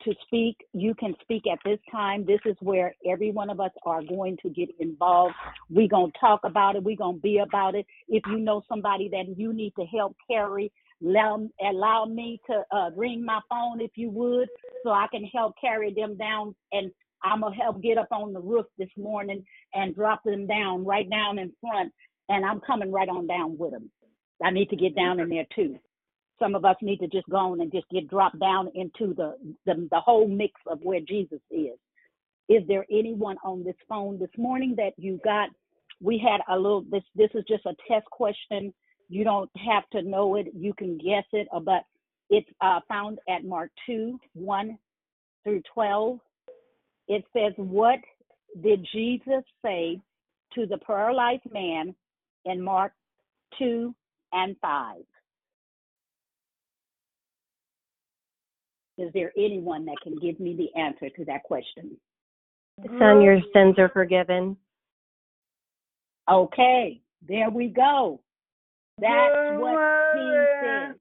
to speak, you can speak at this time. This is where every one of us are going to get involved. We're going to talk about it. We're going to be about it. If you know somebody that you need to help carry, allow, allow me to uh, ring my phone if you would, so I can help carry them down. And I'm going to help get up on the roof this morning and drop them down right down in front. And I'm coming right on down with them. I need to get down in there too. Some of us need to just go on and just get dropped down into the, the the whole mix of where Jesus is. Is there anyone on this phone this morning that you got? We had a little. This this is just a test question. You don't have to know it. You can guess it. uh, But it's uh, found at Mark two one through twelve. It says, "What did Jesus say to the paralyzed man in Mark two and five? Is there anyone that can give me the answer to that question? Son, your sins are forgiven. Okay, there we go. That's what he said.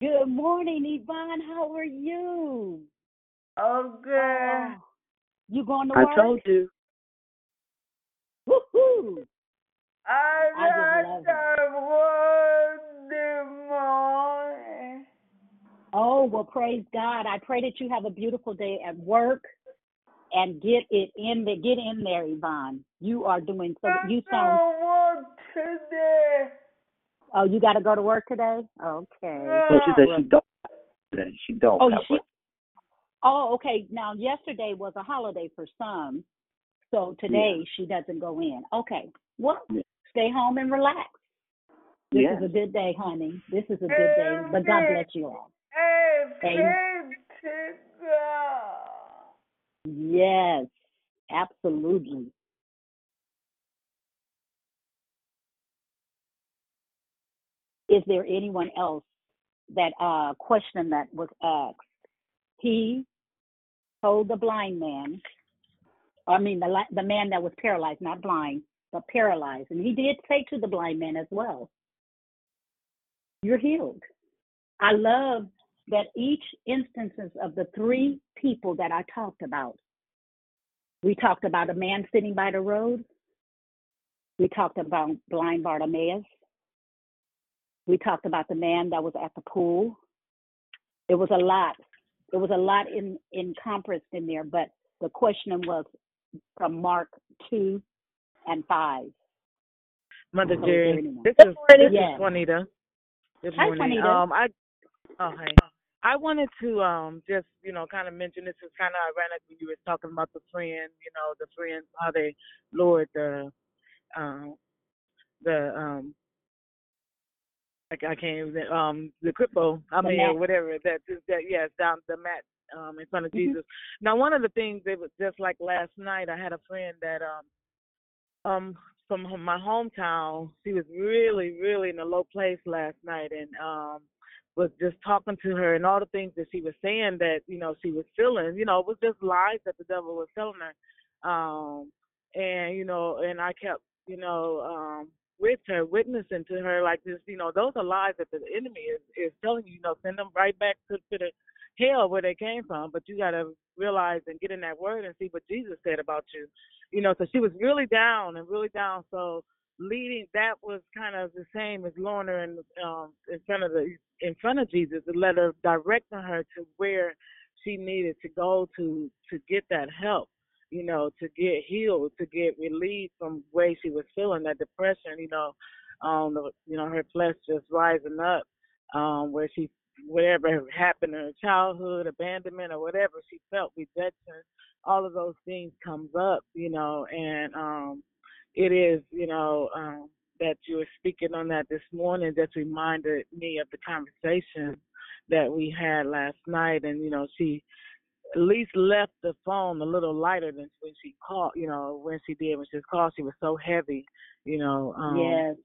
Good morning, Yvonne. How are you? Oh, okay. Oh, you going to work? I work? told you. Woohoo! I I just love got the word this morning. Oh, well, praise God. I pray that you have a beautiful day at work and get it in there. Get in there, Yvonne. You are doing so. You sound. I work today. Oh, you got to go to work today. Okay. So she said she don't. That she don't. Oh, have she, one. oh, okay. Now, yesterday was a holiday for some, so today she doesn't go in. Okay. Well, Yeah. stay home and relax. This Yeah. is a good day, honey. This is a good day. But God bless you all. Yes, absolutely. Is there anyone else that uh question that was asked? He told the blind man, I mean the the man that was paralyzed, not blind, but paralyzed, and he did say to the blind man as well, "You're healed." I love that each instances of the three people that I talked about. We talked about a man sitting by the road. We talked about blind Bartimaeus. We talked about the man that was at the pool. It was a lot. It was a lot in encompassed in there, but the question was from Mark two and five. Mother Jerry, this is this Yes. is Juanita. Good Hi, morning. Juanita. Um, I oh hey, I wanted to um just you know kind of mention this is kind of ironic when you were talking about the friend, you know, the friends how they lowered the um the um I, I can't even um the crypto I The mean mat. whatever that that yes down the mat um in front of Mhm. Jesus. Now one of the things it was just like last night I had a friend that um um from my hometown. She was really, really in a low place last night, and um was just talking to her and all the things that she was saying that you know she was feeling. You know, it was just lies that the devil was telling her. Um, and you know, and I kept you know um with her, witnessing to her like this. You know, those are lies that the enemy is is telling you. You know, send them right back to to the hell where they came from. But you got to realize and get in that word and see what Jesus said about you you know, so she was really down and really down. So leading that was kind of the same as Lorna in um in front of the in front of Jesus the letter directing her to where she needed to go to to get that help, you know, to get healed, to get relieved from the way she was feeling that depression, you know, um you know, her flesh just rising up, um, where she whatever happened in her childhood, abandonment or whatever she felt, rejection, all of those things comes up, you know, and um it is, you know, um that you were speaking on that this morning just reminded me of the conversation that we had last night. And you know she at least left the phone a little lighter than when she called you know when she did when she called. She was so heavy you know um yes.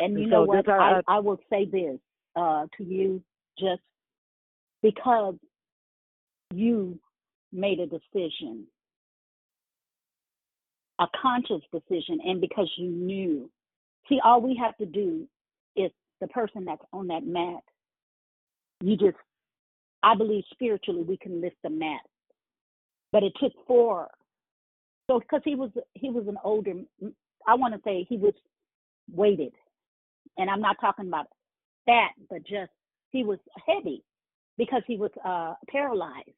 And you and know so what just I, I, I will say this uh to you just because you made a decision a conscious decision and because you knew. See all we have to do is the person that's on that mat. You just i believe spiritually we can lift the mat. But it took four. So because he was he was an older i want to say he was weighted. And i'm not talking about fat but just he was heavy because he was uh paralyzed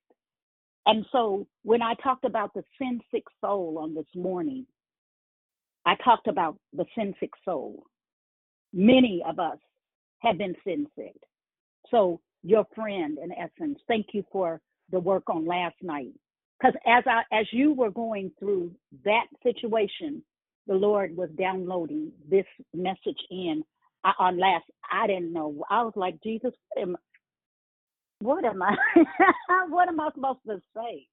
and so when i talked about the sin sick soul on this morning i talked about the sin sick soul many of us have been sin sick so your friend in essence thank you for the work on last night because as I as you were going through that situation, the Lord was downloading this message in I, on last. I didn't know. I was like, Jesus, am, what am I? what am I supposed to say?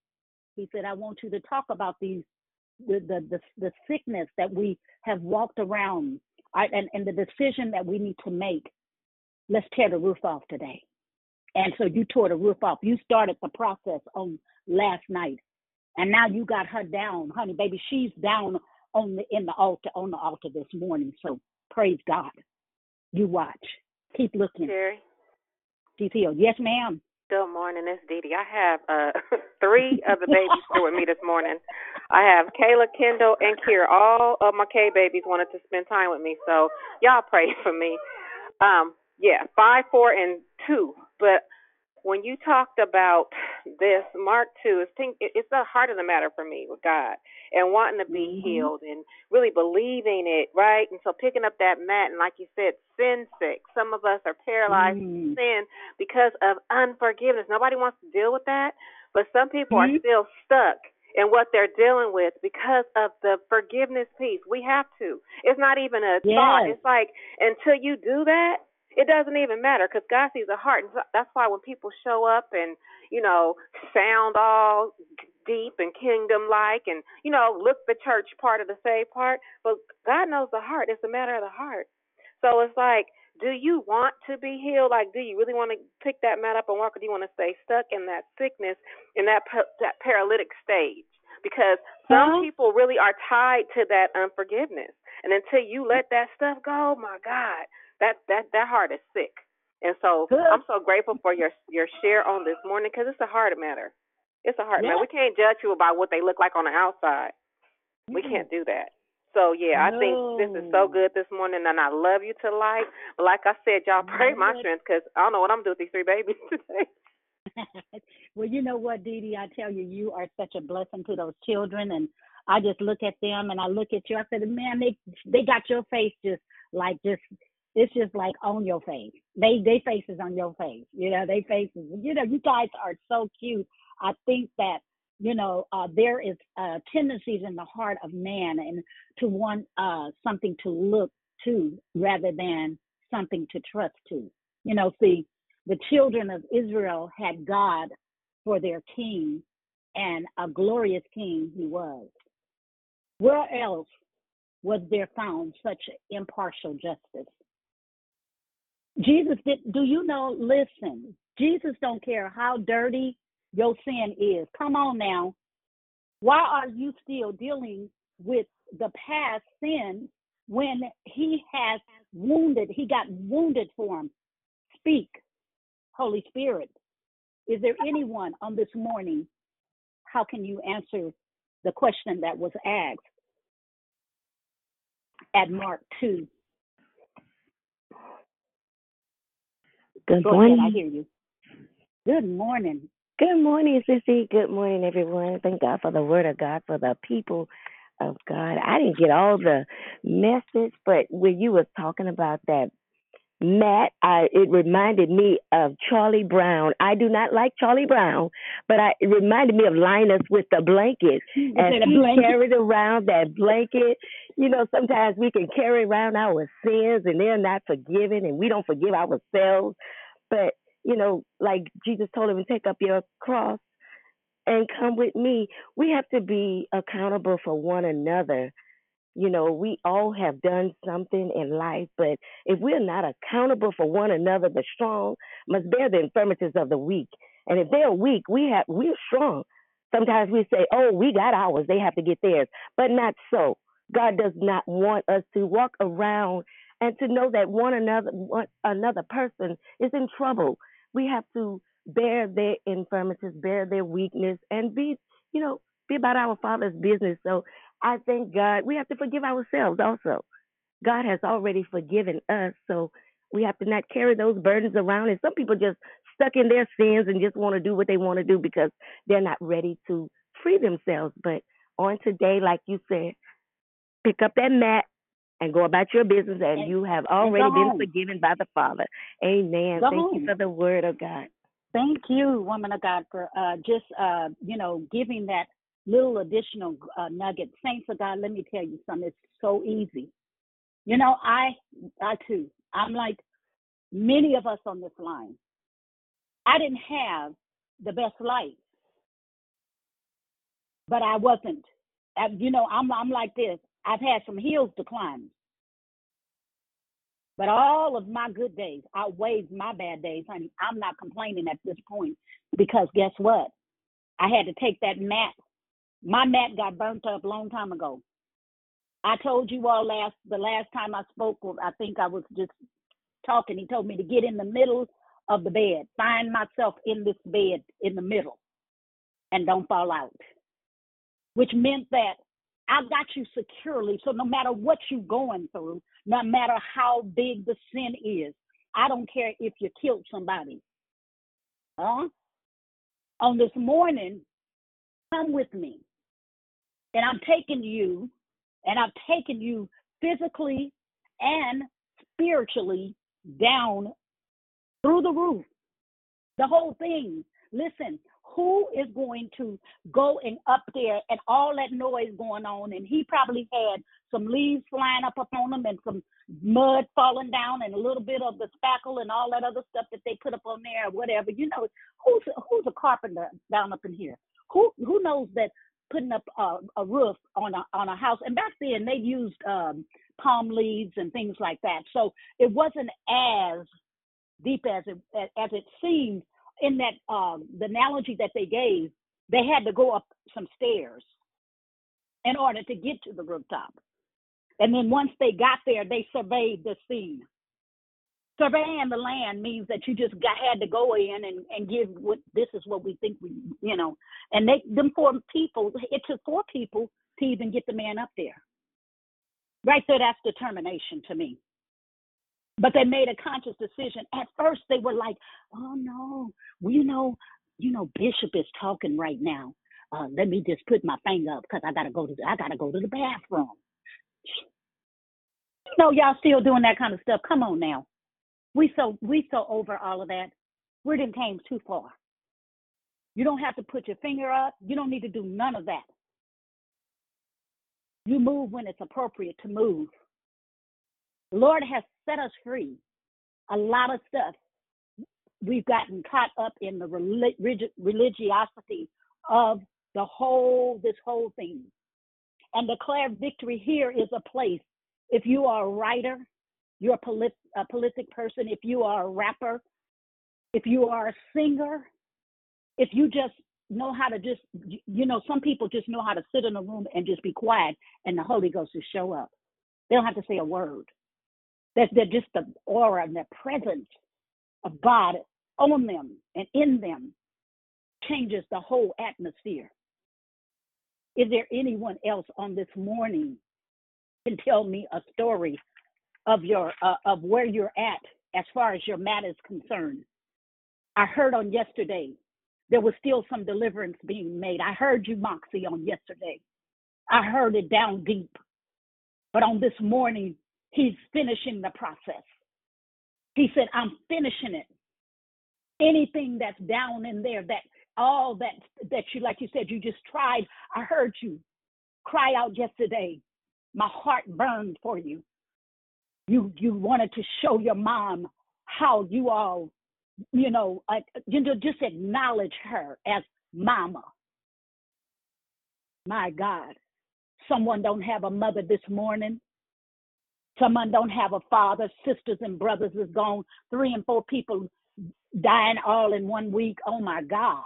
He said, I want you to talk about these the the the, the sickness that we have walked around, I, and and the decision that we need to make. Let's tear the roof off today. And so you tore the roof off. You started the process on last night. And now you got her down, honey, baby. She's down on the in the altar on the altar this morning. So praise God. You watch. Keep looking. She's healed. Yes, ma'am. Good morning, it's Dee Dee. I have uh three of the babies here with me this morning. I have Kayla, Kendall, and Kira. All of my K babies wanted to spend time with me, so y'all pray for me. Um, yeah, five, four, and two. But when you talked about this, Mark two, it's think it's the heart of the matter for me with God and wanting to be Mm-hmm. healed and really believing it, right? And so picking up that mat and like you said, sin sick. Some of us are paralyzed Mm. with sin because of unforgiveness. Nobody wants to deal with that, but some people are Mhm. still stuck in what they're dealing with because of the forgiveness piece. We have to. It's not even a thought. It's like until you do that, it doesn't even matter because God sees the heart. And that's why when people show up and, you know, sound all deep and kingdom like and, you know, look the church part of the saved part, but God knows the heart. It's a matter of the heart. So it's like, do you want to be healed? Like, do you really want to pick that mat up and walk, or do you want to stay stuck in that sickness, in that that paralytic stage? Because some Huh? people really are tied to that unforgiveness, and until you let that stuff go, my God, that that that heart is sick. And so I'm so grateful for your your share on this morning because it's a heart matter. It's a heart. Yeah. We can't judge you about what they look like on the outside. We can't do that. So yeah, I think this is so good this morning, and I love you to life. Like I said, y'all pray my strength because I don't know what I'm doing with these three babies today. well, you know what, Dee Dee, I tell you, you are such a blessing to those children, and I just look at them and I look at you. I said, man, they they got your face just like just it's just like on your face. They they faces on your face. You know, they faces. You know, you guys are so cute. I think that you know uh, there is uh, tendencies in the heart of man and to want uh, something to look to rather than something to trust to. You know, see, the children of Israel had God for their king, and a glorious king he was. Where else was there found such impartial justice? Jesus did do you know listen, Jesus don't care how dirty your sin is. Come on now. Why are you still dealing with the past sin when he has wounded, he got wounded for him? Speak, Holy Spirit. Is there anyone on this morning? How can you answer the question that was asked at Mark 2? Good Go morning. ahead, I hear you. Good morning. Good morning, Sissy. Good morning, everyone. Thank God for the word of God, for the people of God. I didn't get all the message, but when you was talking about that mat, I, it reminded me of Charlie Brown. I do not like Charlie Brown, but I, it reminded me of Linus with the blanket. And he blanket? carried around that blanket, you know, sometimes we can carry around our sins and they're not forgiven and we don't forgive ourselves. But, you know, like Jesus told him, take up your cross and come with me. We have to be accountable for one another. You know, we all have done something in life, but if we're not accountable for one another, the strong must bear the infirmities of the weak. And if they're weak, we have we're strong. Sometimes we say, "Oh, we got ours; they have to get theirs," but not so. God does not want us to walk around and to know that one another one another person is in trouble. We have to bear their infirmities, bear their weakness, and be, you know, be about our Father's business. So I thank God. We have to forgive ourselves also. God has already forgiven us, so we have to not carry those burdens around. And some people just stuck in their sins and just want to do what they want to do because they're not ready to free themselves. But on today, like you said, pick up that mat and go about your business, and, And- you have already been home. forgiven by the Father. Amen. Go Thank home. you for the word of God. Thank you, woman of God, for uh, just uh, you know giving that little additional uh, nugget. Saints of God, let me tell you something. It's so easy. You know, I I too. I'm like many of us on this line. I didn't have the best life, but I wasn't. You know, I'm I'm like this. I've had some hills to climb, but all of my good days outweighs my bad days, honey. I'm not complaining at this point because guess what? I had to take that mat. My mat got burnt up a long time ago. I told you all last the last time I spoke. I think I was just talking. He told me to get in the middle of the bed, find myself in this bed in the middle, and don't fall out. Which meant that I got you securely. So no matter what you're going through, no matter how big the sin is, I don't care if you killed somebody. Huh? On this morning, come with me. And I'm taking you, and I've taken you physically and spiritually down through the roof. The whole thing. Listen, who is going to go and up there and all that noise going on? And he probably had some leaves flying up upon him and some mud falling down and a little bit of the spackle and all that other stuff that they put up on there or whatever. You know, who's who's a carpenter down up in here? Who who knows that putting up a, a roof on a on a house and back then they used um palm leaves and things like that. So it wasn't as deep as it as it seemed in that um the analogy that they gave they had to go up some stairs in order to get to the rooftop. And then once they got there they surveyed the scene. Surveying the land means that you just got had to go in and and give what this is what we think we you know. And they them four people it took four people to even get the man up there. Right there that's determination to me but they made a conscious decision. At first, they were like, "Oh no, well, you know, you know, Bishop is talking right now. Uh, let me just put my finger up because I gotta go to the, I gotta go to the bathroom." You know, y'all still doing that kind of stuff. Come on now, we so we so over all of that. We didn't came too far. You don't have to put your finger up. You don't need to do none of that. You move when it's appropriate to move. The Lord has set us free. A lot of stuff we've gotten caught up in the relig- religiosity of the whole this whole thing. And declare victory here is a place. If you are a writer, you're a, polit- a politic person. If you are a rapper, if you are a singer, if you just know how to just you know some people just know how to sit in a room and just be quiet and the Holy Ghost will show up. They don't have to say a word. That they're just the aura and the presence of God on them and in them changes the whole atmosphere. Is there anyone else on this morning can tell me a story of your uh, of where you're at as far as your mat is concerned? I heard on yesterday there was still some deliverance being made. I heard you, Moxie, on yesterday. I heard it down deep. But on this morning, He's finishing the process. He said, I'm finishing it. Anything that's down in there, that all that that you like you said, you just tried. I heard you cry out yesterday. My heart burned for you. You you wanted to show your mom how you all, you know, uh, you know, just acknowledge her as mama. My God, someone don't have a mother this morning. Someone don't have a father. Sisters and brothers is gone. Three and four people dying all in one week. Oh my God.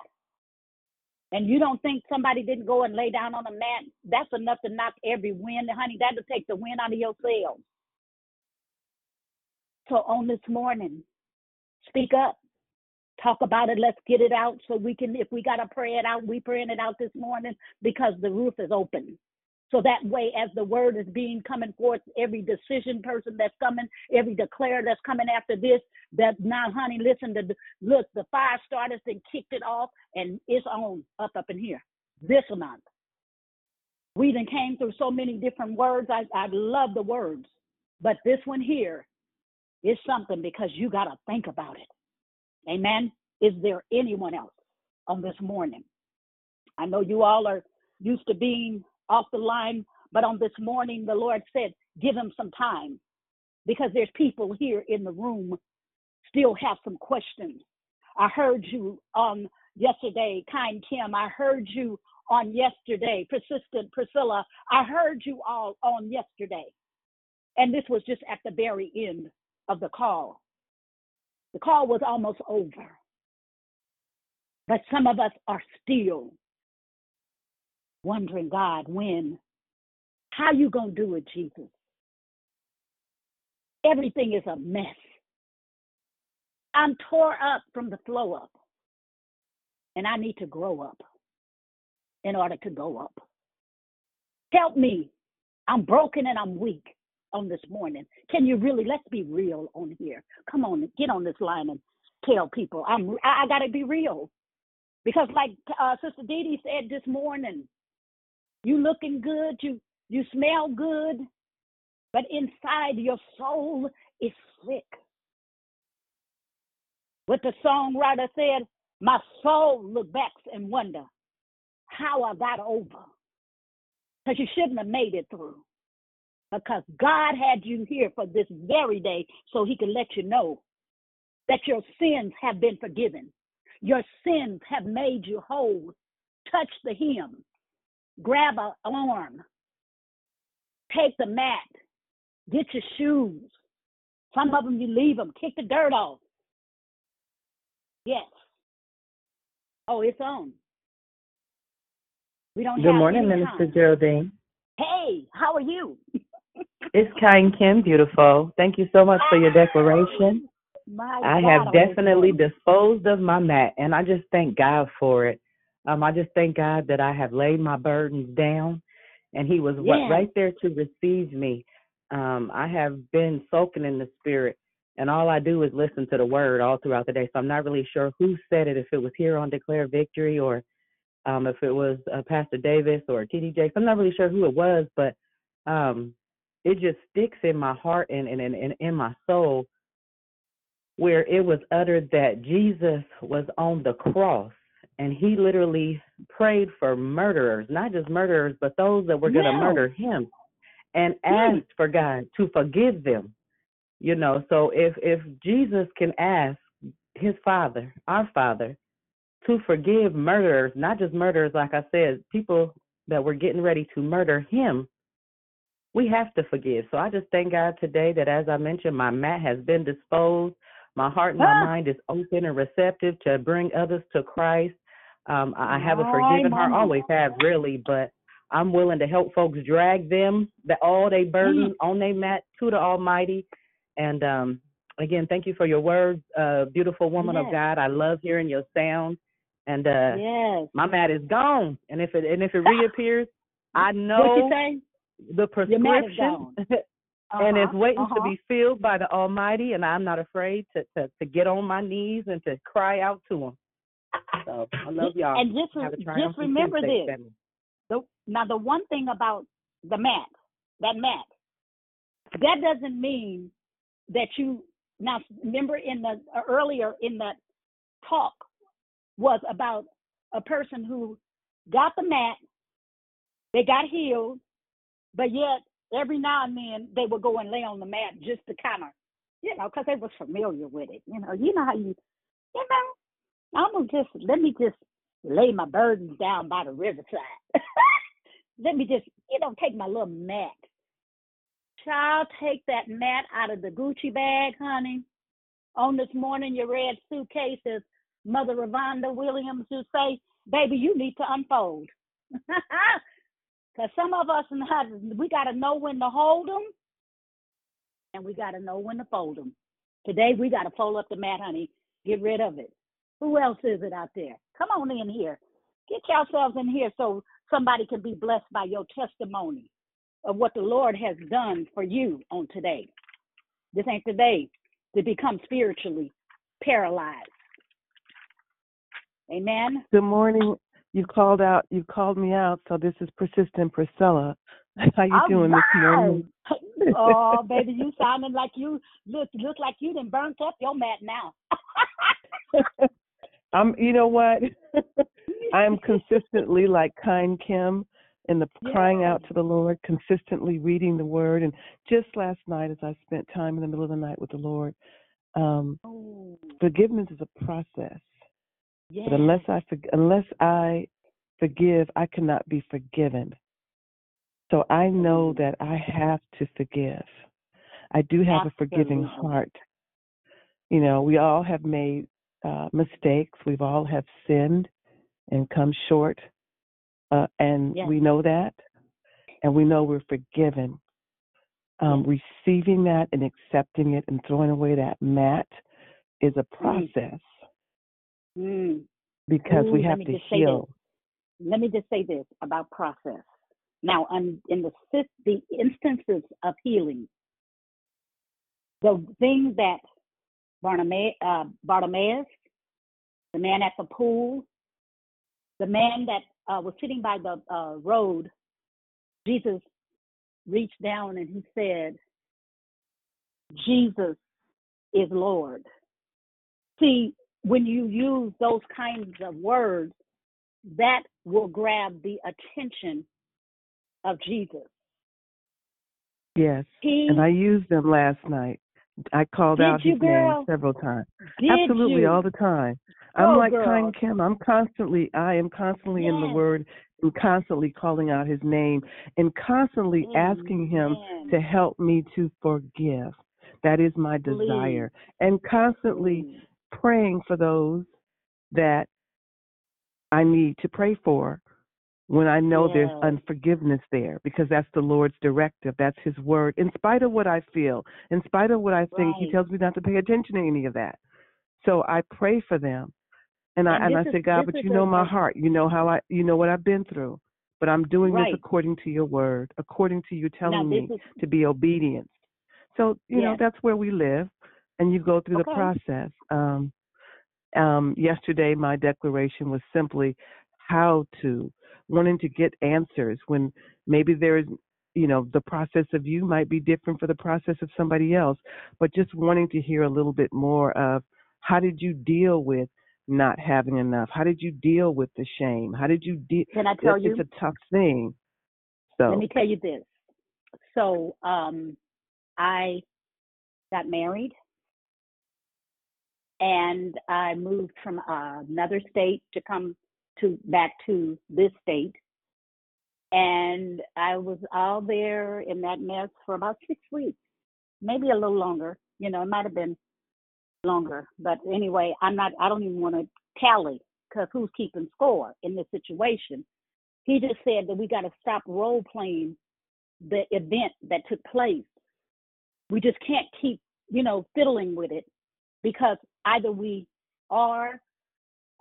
And you don't think somebody didn't go and lay down on a mat? That's enough to knock every wind, honey. That'll take the wind out of your sails. So on this morning, speak up. Talk about it. Let's get it out so we can, if we got to pray it out, we praying it out this morning because the roof is open. So that way, as the word is being coming forth, every decision person that's coming, every declare that's coming after this, that now, honey, listen to look, the fire starters and kicked it off, and it's on up up in here this month. We done came through so many different words. I I love the words, but this one here is something because you got to think about it. Amen. Is there anyone else on this morning? I know you all are used to being off the line. But on this morning, the Lord said, give him some time because there's people here in the room still have some questions. I heard you on yesterday, kind Kim. I heard you on yesterday, persistent Priscilla. I heard you all on yesterday. And this was just at the very end of the call. The call was almost over. But some of us are still wondering, God, when? How you gonna do it, Jesus? Everything is a mess. I'm tore up from the flow up. And I need to grow up in order to go up. Help me. I'm broken and I'm weak on this morning. Can you really let's be real on here. Come on, get on this line and tell people I'm I, I gotta be real. Because like uh, Sister Dee said this morning, you looking good, you you smell good, but inside your soul is sick. What the songwriter said, my soul look back and wonder how I got over. Because you shouldn't have made it through. Because God had you here for this very day so he could let you know that your sins have been forgiven. Your sins have made you whole. Touch the hem grab an arm, take the mat, get your shoes. Some of them you leave them, kick the dirt off. Yes. Oh, it's on. We don't Good morning, Minister time. Geraldine. Hey, how are you? it's Kind Kim, beautiful. Thank you so much for your declaration. My I God, have definitely disposed of my mat, and I just thank God for it. Um, I just thank God that I have laid my burdens down, and He was Yes. right there to receive me. Um, I have been soaking in the Spirit, and all I do is listen to the Word all throughout the day. So I'm not really sure who said it, if it was here on Declare Victory or um, if it was uh, Pastor Davis or TD Jakes. I'm not really sure who it was, but um, it just sticks in my heart and, and, and, and in my soul where it was uttered that Jesus was on the cross and he literally prayed for murderers, not just murderers, but those that were going to murder him and asked for God to forgive them. You know, so if if Jesus can ask his father, our father, to forgive murderers, not just murderers like I said, people that were getting ready to murder him, we have to forgive. So I just thank God today that as I mentioned, my mat has been disposed. My heart and my Ah. mind is open and receptive to bring others to Christ. Um, I haven't My forgiven her, always have really, but I'm willing to help folks drag them, the, all they burden on their mat to the Almighty. And um, again, thank you for your words, uh, beautiful woman of God. I love hearing your sound. And uh, Yes. my mat is gone, and if it and if it reappears, I know What you say? the Your mat is prescription, and it's Uh-huh, waiting to uh-huh. be filled by the Almighty. And I'm not afraid to, to to get on my knees and to cry out to Him. So I love y'all. And just just remember Tuesday, this. The, now the one thing about the mat, that mat, that doesn't mean that you now remember in the uh, earlier in that talk was about a person who got the mat, they got healed, but yet every now and then they would go and lay on the mat just to kind of, you know, because they was familiar with it. You know, you know how you, you know, I'm gonna just let me just lay my burdens down by the riverside. let me just, you know, take my little mat. Child, take that mat out of the Gucci bag, honey. On this morning, your red suitcase, as Mother Ravonda Williams would say, baby, you need to unfold. Because some of us, husbands we got to know when to hold them and we got to know when to fold them. Today, we got to fold up the mat, honey. Get rid of it. Who else is it out there? Come on in here. Get yourselves in here so somebody can be blessed by your testimony of what the Lord has done for you on today. This ain't the day to become spiritually paralyzed. Amen. Good morning. You called out. You called me out. So this is persistent Priscilla. How you All doing right. this morning? oh, baby, you sounding like you look look like you done burnt up your mat now. I'm. You know what? I'm consistently like kind Kim in the crying out to the Lord, consistently reading the Word, and just last night as I spent time in the middle of the night with the Lord, um, Oh, forgiveness is a process. yeah. But unless I unless I forgive, I cannot be forgiven. So I know that I have to forgive. I do have a forgiving heart. You know, we all have made uh, mistakes. We've all have sinned and come short, uh, and Yes. we know that, and we know we're forgiven. Um, Receiving that and accepting it and throwing away that mat is a process Mm. because Ooh, we have to heal. Let me just say this about process. Now, on, in the fifth, the instances of healing, the thing that Bartimaeus, uh, Bartimaeus, the man at the pool, the man that uh, was sitting by the uh, road, Jesus reached down and he said, Jesus is Lord. See, when you use those kinds of words, that will grab the attention of Jesus. Yes. He and I used them last night. I called Did out his girl? name several times. Did Absolutely, you? all the time. I'm oh, like girl. kind Kim. I'm constantly, I am constantly in the Word and constantly calling out His name and constantly asking Him to help me to forgive. That is my desire, and constantly praying for those that I need to pray for when I know there's unforgiveness there because that's the Lord's directive. That's His word. In spite of what I feel, in spite of what I think, He tells me not to pay attention to any of that. So I pray for them, and I And I say, God, but you know my heart. You know how I, you know what I've been through. But I'm doing Right. this according to Your word, according to you telling me is- to be obedient. So you know that's where we live, and you go through the process. Um, um, yesterday, my declaration was simply how to, wanting to get answers when maybe there's, you know, the process of you might be different for the process of somebody else, but just wanting to hear a little bit more of how did you deal with not having enough? How did you deal with the shame? How did you deal? Can I tell it's, you? it's a tough thing. So Let me tell you this. So, um, I got married and I moved from another state to come to back to this state. And I was all there in that mess for about six weeks, maybe a little longer. You know, it might have been longer. But anyway, I'm not, I don't even want to tally because who's keeping score in this situation? He just said that we got to stop role playing the event that took place. We just can't keep, you know, fiddling with it because either we are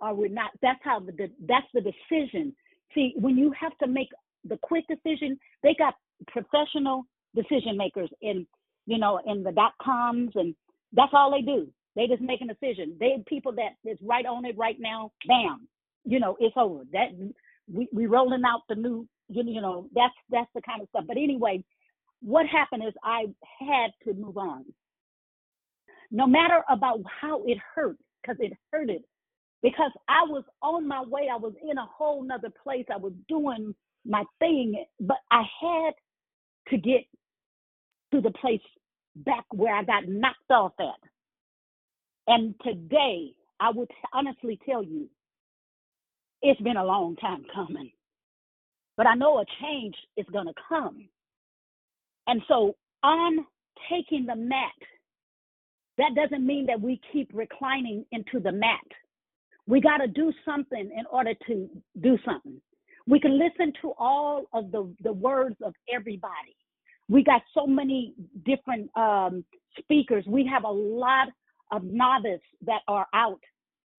or we're not. That's how the that's the decision. See, when you have to make the quick decision, they got professional decision makers in, you know, in the dot coms, and that's all they do. They just make a decision. They people that is right on it right now. Bam, you know, it's over. That we we rolling out the new, you you know, that's that's the kind of stuff. But anyway, what happened is I had to move on. no matter about how it hurt, because it hurted, because I was on my way, I was in a whole nother place, I was doing my thing, but I had to get to the place back where I got knocked off at. And today, I would honestly tell you, it's been a long time coming. But I know a change is going to come. And so I'm taking the mat. That doesn't mean that we keep reclining into the mat. We got to do something in order to do something. We can listen to all of the, the words of everybody. We got so many different um, speakers. We have a lot of novice that are out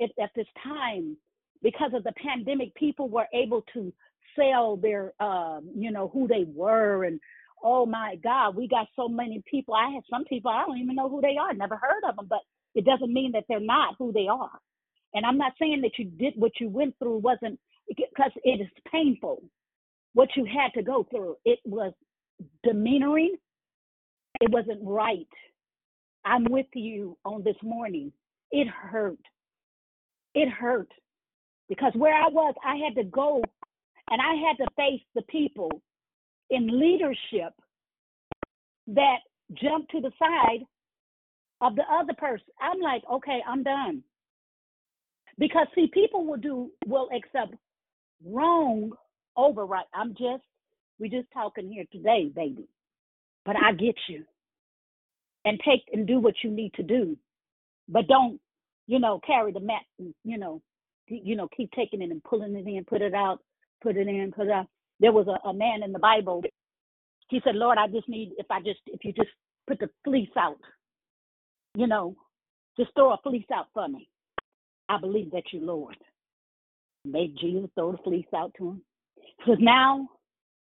at, at this time because of the pandemic. People were able to sell their, um, you know, who they were and oh my God, we got so many people. I had some people I don't even know who they are, never heard of them, but it doesn't mean that they're not who they are. And I'm not saying that you did what you went through wasn't because it is painful. What you had to go through, it was demeanoring. It wasn't right. I'm with you on this morning. It hurt. It hurt because where I was, I had to go and I had to face the people in leadership that jumped to the side of the other person. I'm like, okay, I'm done. Because see, people will do will accept wrong over right. I'm just we just talking here today, baby. But I get you. And take and do what you need to do. But don't, you know, carry the mat and, you know, you know, keep taking it and pulling it in, put it out, put it in, put it out. There was a, a man in the Bible. He said, Lord, I just need if I just if you just put the fleece out, you know, just throw a fleece out for me. I believe that you, Lord. Made Jesus throw the fleece out to him. Because now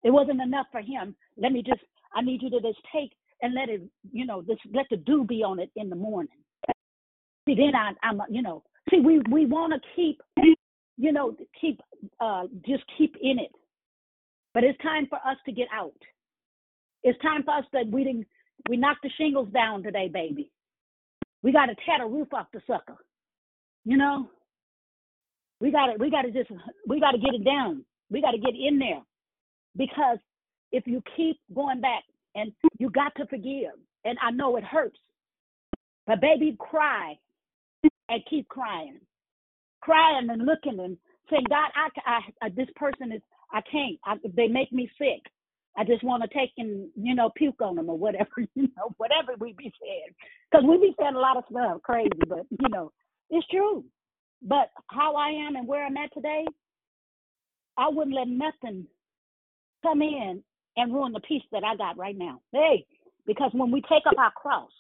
it wasn't enough for him. Let me just, I need you to just take and let it, you know, just let the dew be on it in the morning. See, then I, I'm, you know, see, we we want to keep, you know, keep, uh, just keep in it. But it's time for us to get out. It's time for us that we didn't, we knocked the shingles down today, baby. We got to tear the roof off the sucker. You know, we got to we got to just we got to get it down. We got to get in there because if you keep going back and you got to forgive, and I know it hurts, but baby, cry and keep crying, crying and looking and saying, God, I, I, I this person is I can't. I, they make me sick. I just want to take and you know puke on them or whatever you know whatever we be saying because we be saying a lot of stuff crazy, but you know it's true. But how I am and where I'm at today, I wouldn't let nothing come in and ruin the peace that I got right now. Hey, because when we take up our cross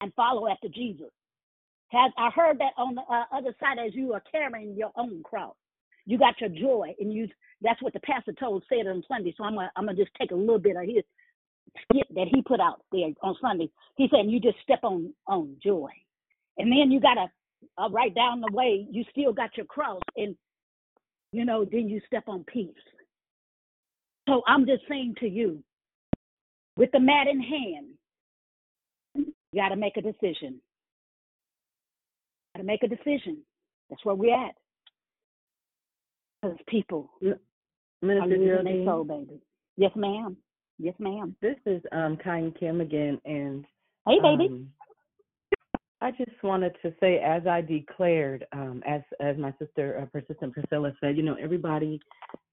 and follow after Jesus, has I heard that on the uh, other side as you are carrying your own cross, you got your joy, and you that's what the pastor told said on Sunday. So I'm gonna I'm gonna just take a little bit of his skit that he put out there on Sunday. He said you just step on on joy, and then you gotta uh, right down the way you still got your cross, and you know then you step on peace. So I'm just saying to you, with the mat in hand, you got to make a decision. Got to make a decision. That's where we're at. Because people Minister are losing their soul, baby. Yes, ma'am. Yes, ma'am. this is um Kind Kim again, and Hey, baby. um, I just wanted to say, as I declared, um, as as my sister uh, persistent Priscilla said, you know, everybody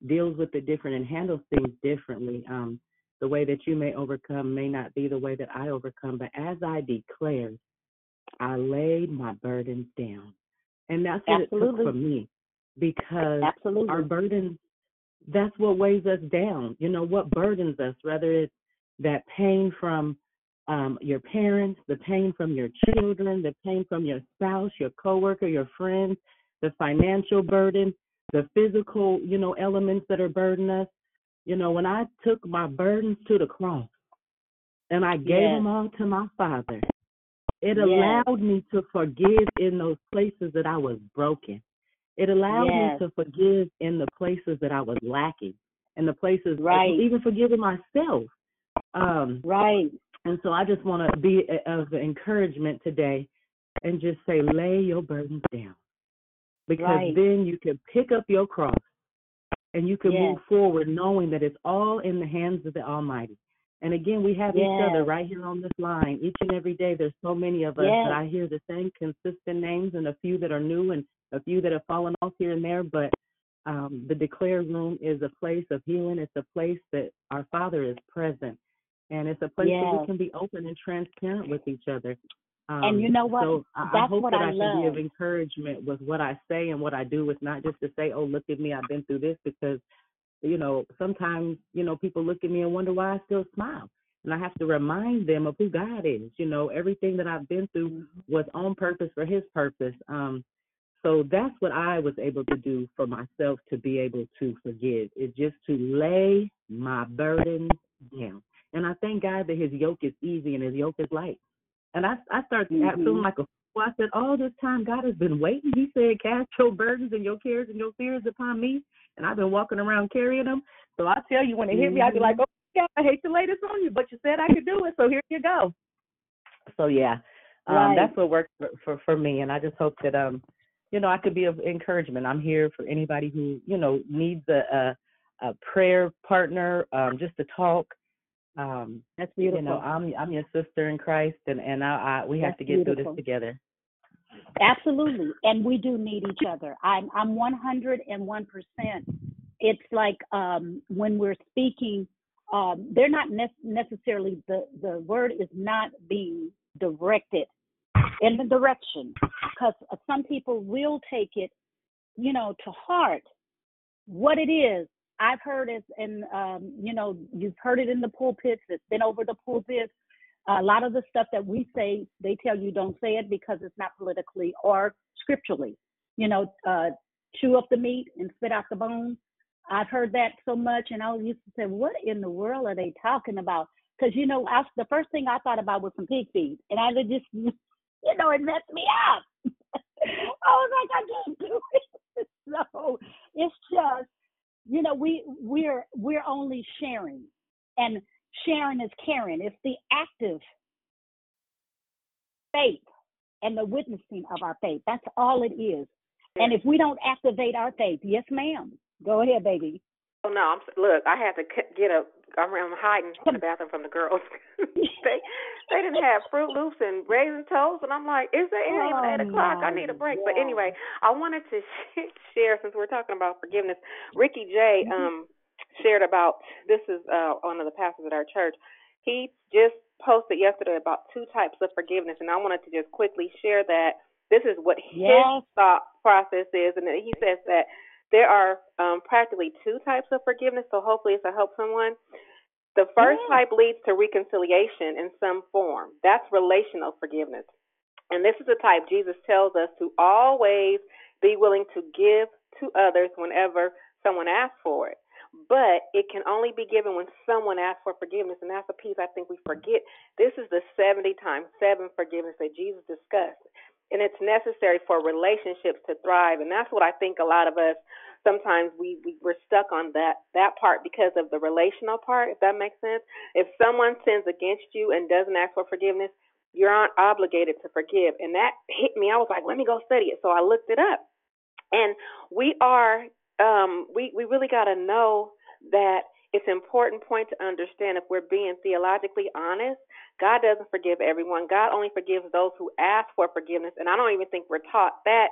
deals with it different and handles things differently. Um, the way that you may overcome may not be the way that I overcome, but as I declared, I laid my burdens down, and that's what it took for me, because Absolutely. our burdens, that's what weighs us down. You know, what burdens us, whether it's that pain from um, your parents, the pain from your children, the pain from your spouse, your coworker, your friends, the financial burden, the physical, you know, elements that are burdening us. You know, when I took my burdens to the cross and I gave Yes. them all to my Father, it Yes. allowed me to forgive in those places that I was broken. It allowed Yes. me to forgive in the places that I was lacking, in the places, Right. even forgiving myself. Um, right. And so I just want to be of encouragement today and just say, lay your burdens down. Because Right. then you can pick up your cross and you can Yes. move forward knowing that it's all in the hands of the Almighty. And again, we have each other right here on this line each and every day. There's so many of us Yes. that I hear the same consistent names and a few that are new and a few that have fallen off here and there. But um, the declare room is a place of healing. It's a place that our Father is present. And it's a place where we can be open and transparent with each other. Um, And you know what? So I, I That's hope what that I I, can of encouragement with what I say and what I do. It's not just to say, "Oh, look at me, I've been through this," because you know sometimes you know people look at me and wonder why I still smile, and I have to remind them of who God is. You know, everything that I've been through Mm-hmm. was on purpose for His purpose. Um, so that's what I was able to do for myself to be able to forgive. Is just to lay my burdens down. And I thank God that His yoke is easy and His yoke is light. And I I started Mhm. feeling like a fool. I said, all this time God has been waiting. He said, cast your burdens and your cares and your fears upon me. And I've been walking around carrying them. So I tell you, when it hit me, I'd be like, oh, God, I hate to lay this on you, but you said I could do it. So here you go. So yeah, um, Right. that's what worked for, for for me. And I just hope that um, you know, I could be of encouragement. I'm here for anybody who you know needs a a, a prayer partner, um, just to talk. Um, That's you know, I'm I'm your sister in Christ, and and I, I we have That's to get through this together. Absolutely, and we do need each other. I'm I'm 101 percent. It's like um, when we're speaking, um, they're not nec- necessarily the the word is not being directed in the direction because some people will take it, you know, to heart what it is. I've heard it, and um, you know, you've heard it in the pulpits. It's been over the pulpits. A lot of the stuff that we say, they tell you don't say it because it's not politically or scripturally. You know, uh, chew up the meat and spit out the bones. I've heard that so much, and I always used to say, "What in the world are they talking about?" Because you know, I, the first thing I thought about was some pig feet, and I just, you know, it messed me up. I was like, I can't do it. so it's just, you know, we we're we're only sharing, and sharing is caring. It's the active faith and the witnessing of our faith. That's all it is. And if we don't activate our faith, yes, ma'am. Go ahead, baby. Oh no! I'm look. I had to get a. I'm I'm hiding in the bathroom from the girls. they they didn't have Froot Loops and raisin toast, and I'm like, is it even eight Oh, o'clock? I need a break. But anyway, I wanted to share since we're talking about forgiveness. Ricky J. um shared about this is uh one of the pastors at our church. He just posted yesterday about two types of forgiveness, and I wanted to just quickly share that. This is what his Yes. thought process is, and he says that there are um, practically two types of forgiveness. So hopefully, it's to help someone. The first Yeah. type leads to reconciliation in some form. That's relational forgiveness. And this is the type Jesus tells us to always be willing to give to others whenever someone asks for it. But it can only be given when someone asks for forgiveness. And that's a piece I think we forget. This is the 70 times 7 forgiveness that Jesus discussed. And it's necessary for relationships to thrive. And that's what I think a lot of us sometimes we, we we're stuck on that that part because of the relational part, if that makes sense. If someone sins against you and doesn't ask for forgiveness, you're not obligated to forgive. And that hit me. I was like, let me go study it. So I looked it up. And we are um we, we really gotta know that it's an important point to understand if we're being theologically honest, God doesn't forgive everyone. God only forgives those who ask for forgiveness. And I don't even think we're taught that.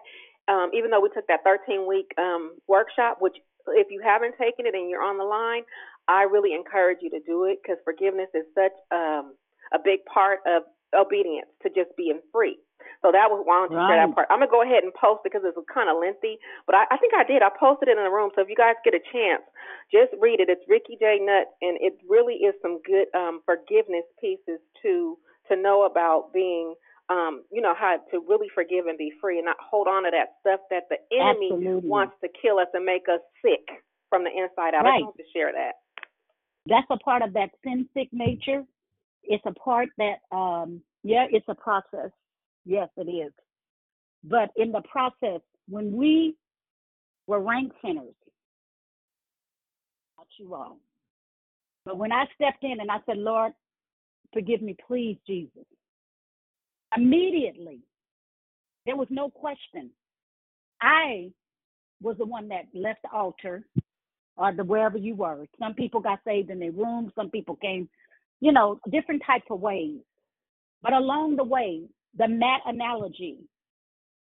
Um, even though we took that 13 week um, workshop, which if you haven't taken it and you're on the line, I really encourage you to do it because forgiveness is such um, a big part of obedience to just being free. So that was why I don't you share that part. I'm gonna go ahead and post it because it was kind of lengthy, but I, I think I did. I posted it in the room. So if you guys get a chance, just read it. It's Ricky J. Nutt, and it really is some good um, forgiveness pieces to to know about being, um, you know, how to really forgive and be free, and not hold on to that stuff that the enemy Absolutely. wants to kill us and make us sick from the inside out. I Right. want to share that. That's a part of that sin sick nature. It's a part that, um, yeah, it's a process. Yes, it is. But in the process, when we were rank sinners, not you all. But when I stepped in and I said, Lord, Forgive me, please, Jesus. Immediately, there was no question. I was the one that left the altar or the wherever you were. Some people got saved in their room, some people came, you know, different types of ways. But along the way, the mat analogy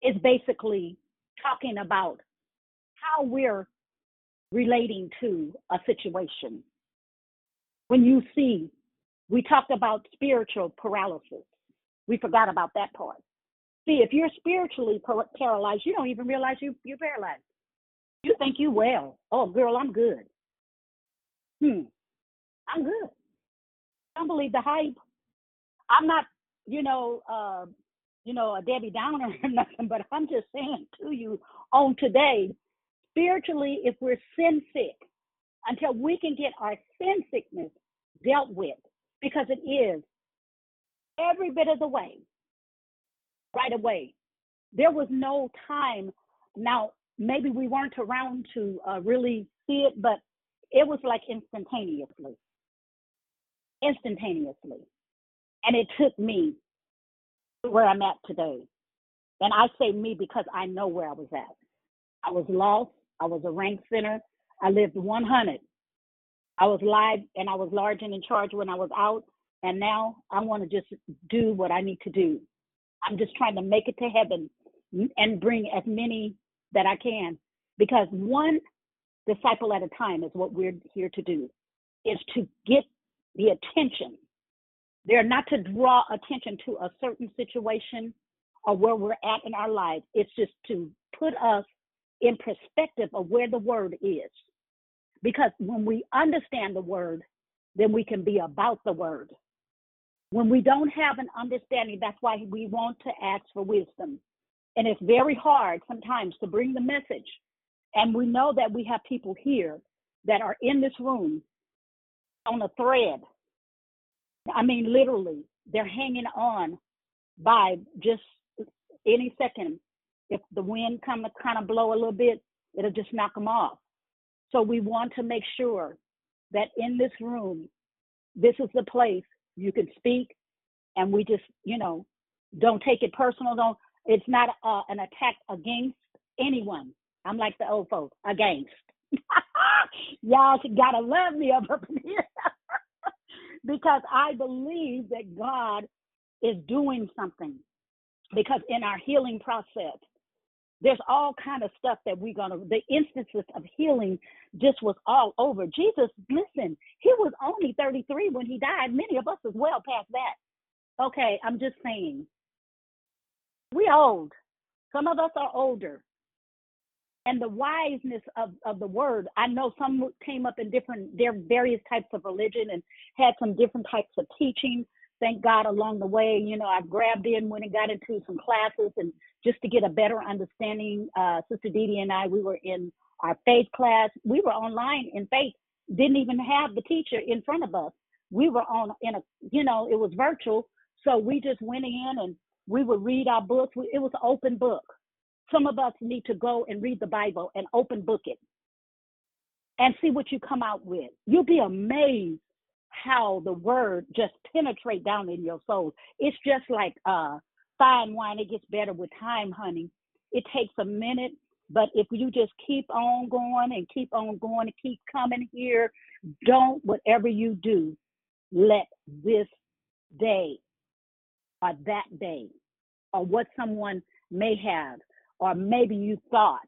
is basically talking about how we're relating to a situation. When you see, we talked about spiritual paralysis. We forgot about that part. See, if you're spiritually paralyzed, you don't even realize you, you're paralyzed. You think you well. Oh, girl, I'm good. Hmm. I'm good. I don't believe the hype. I'm not, you know, uh, you know, a Debbie Downer or nothing, but I'm just saying to you on today, spiritually, if we're sin sick, until we can get our sin sickness dealt with, because it is every bit of the way, right away. There was no time. Now, maybe we weren't around to uh, really see it, but it was like instantaneously. Instantaneously. And it took me to where I'm at today. And I say me because I know where I was at. I was lost. I was a rank center. I lived 100. I was live and I was large and in charge when I was out. And now I want to just do what I need to do. I'm just trying to make it to heaven and bring as many that I can because one disciple at a time is what we're here to do is to get the attention. They're not to draw attention to a certain situation or where we're at in our lives. It's just to put us in perspective of where the word is. Because when we understand the word, then we can be about the word. When we don't have an understanding, that's why we want to ask for wisdom. And it's very hard sometimes to bring the message. And we know that we have people here that are in this room on a thread. I mean, literally, they're hanging on by just any second. If the wind come to kind of blow a little bit, it'll just knock them off. So we want to make sure that in this room, this is the place you can speak, and we just, you know, don't take it personal. Don't it's not uh, an attack against anyone. I'm like the old folks, against. Y'all gotta love me up here because I believe that God is doing something. Because in our healing process, there's all kind of stuff that we're gonna. The instances of healing just was all over. Jesus, listen, he was only 33 when he died. Many of us is well past that. Okay, I'm just saying we old. Some of us are older. And the wiseness of, of the word, I know some came up in different, their various types of religion and had some different types of teaching. Thank God along the way, you know, I've grabbed in when it got into some classes and just to get a better understanding. Uh, Sister Dee and I, we were in our faith class. We were online in faith, didn't even have the teacher in front of us. We were on in a, you know, it was virtual. So we just went in and we would read our books. It was an open book. Some of us need to go and read the Bible and open book it and see what you come out with. You'll be amazed how the word just penetrate down in your soul. It's just like uh, fine wine. It gets better with time, honey. It takes a minute, but if you just keep on going and keep on going and keep coming here, don't, whatever you do, let this day or that day or what someone may have or maybe you thought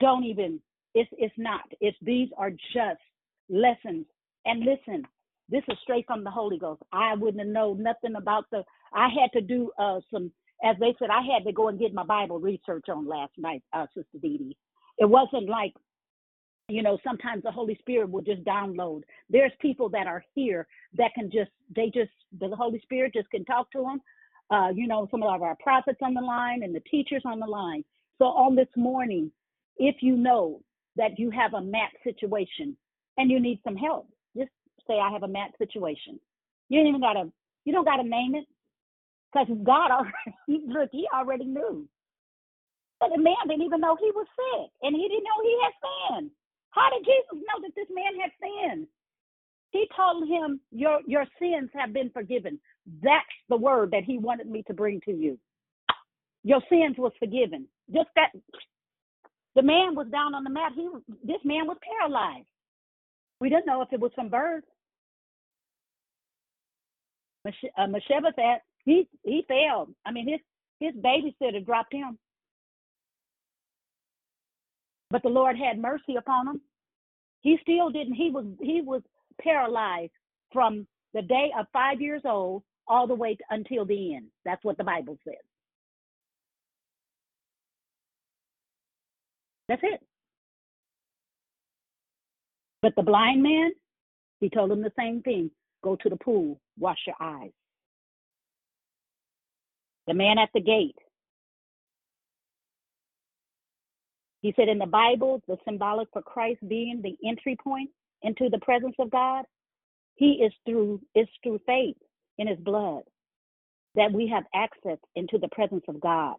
don't even it's it's not. It's these are just lessons. And listen this is straight from the holy ghost. I wouldn't have known nothing about the i had to do uh some as they said i had to go and get my bible research on last night uh sister Dee it wasn't like you know sometimes the holy spirit will just download. There's people that are here that can just they just the holy spirit just can talk to them uh, you know, some of our prophets on the line and the teachers on the line. So on this morning, if you know that you have a mat situation and you need some help, just say, I have a mat situation. You don't even gotta, you don't gotta name it, because God already look, He already knew. But the man didn't even know he was sick, and he didn't know he had sin. How did Jesus know that this man had sin? He told him, Your your sins have been forgiven. That's the word that he wanted me to bring to you. Your sins was forgiven. Just that the man was down on the mat. He this man was paralyzed. We didn't know if it was from birth. Uh, Mephibosheth, he he failed. I mean, his his babysitter dropped him, but the Lord had mercy upon him. He still didn't. He was he was paralyzed from the day of five years old all the way until the end. That's what the Bible says. That's it. But the blind man, he told him the same thing go to the pool, wash your eyes. The man at the gate, he said in the Bible, the symbolic for Christ being the entry point into the presence of God, he is through is through faith in his blood that we have access into the presence of God.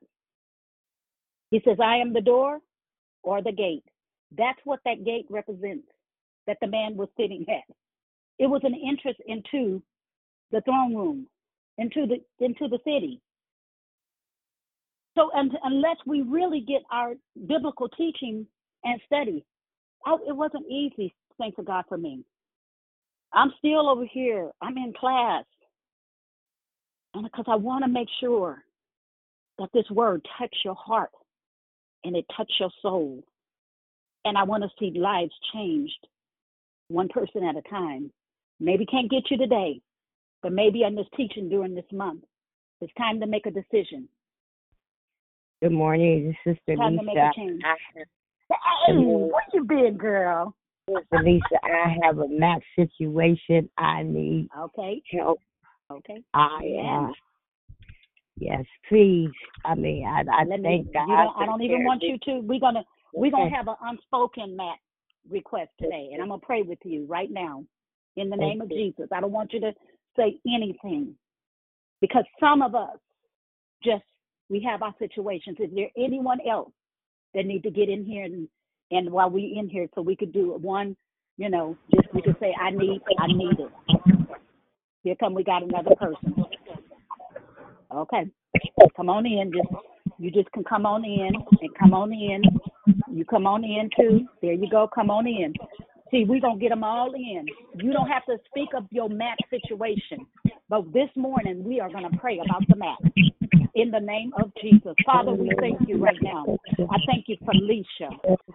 He says, I am the door or the gate. That's what that gate represents that the man was sitting at. It was an entrance into the throne room, into the into the city. So unless we really get our biblical teaching and study, it wasn't easy. Thanks to God for me. I'm still over here. I'm in class, and because I want to make sure that this word touch your heart and it touch your soul, and I want to see lives changed, one person at a time. Maybe can't get you today, but maybe on this teaching during this month, it's time to make a decision. Good morning, Sister time Lisa. To make a change. Hey, where you been, girl? Sister Lisa, I have a math situation. I need okay help. Okay. I. Uh, yes, please. I mean, I, I Let thank me, God. don't, I don't even want you to. We're gonna we're gonna have an unspoken mat request today, and I'm gonna pray with you right now in the name of. Jesus. I don't want you to say anything because some of us just we have our situations. Is there anyone else that need to get in here and and while we in here so we could do one, you know, just we could say I need I need it. Here come we got another person. Okay. Come on in. Just you just can come on in and come on in. You come on in too. There you go. Come on in. See, we're gonna get them all in. You don't have to speak of your mat situation, but this morning we are gonna pray about the mat. In the name of Jesus, Father, we thank you right now. I thank you for Alicia.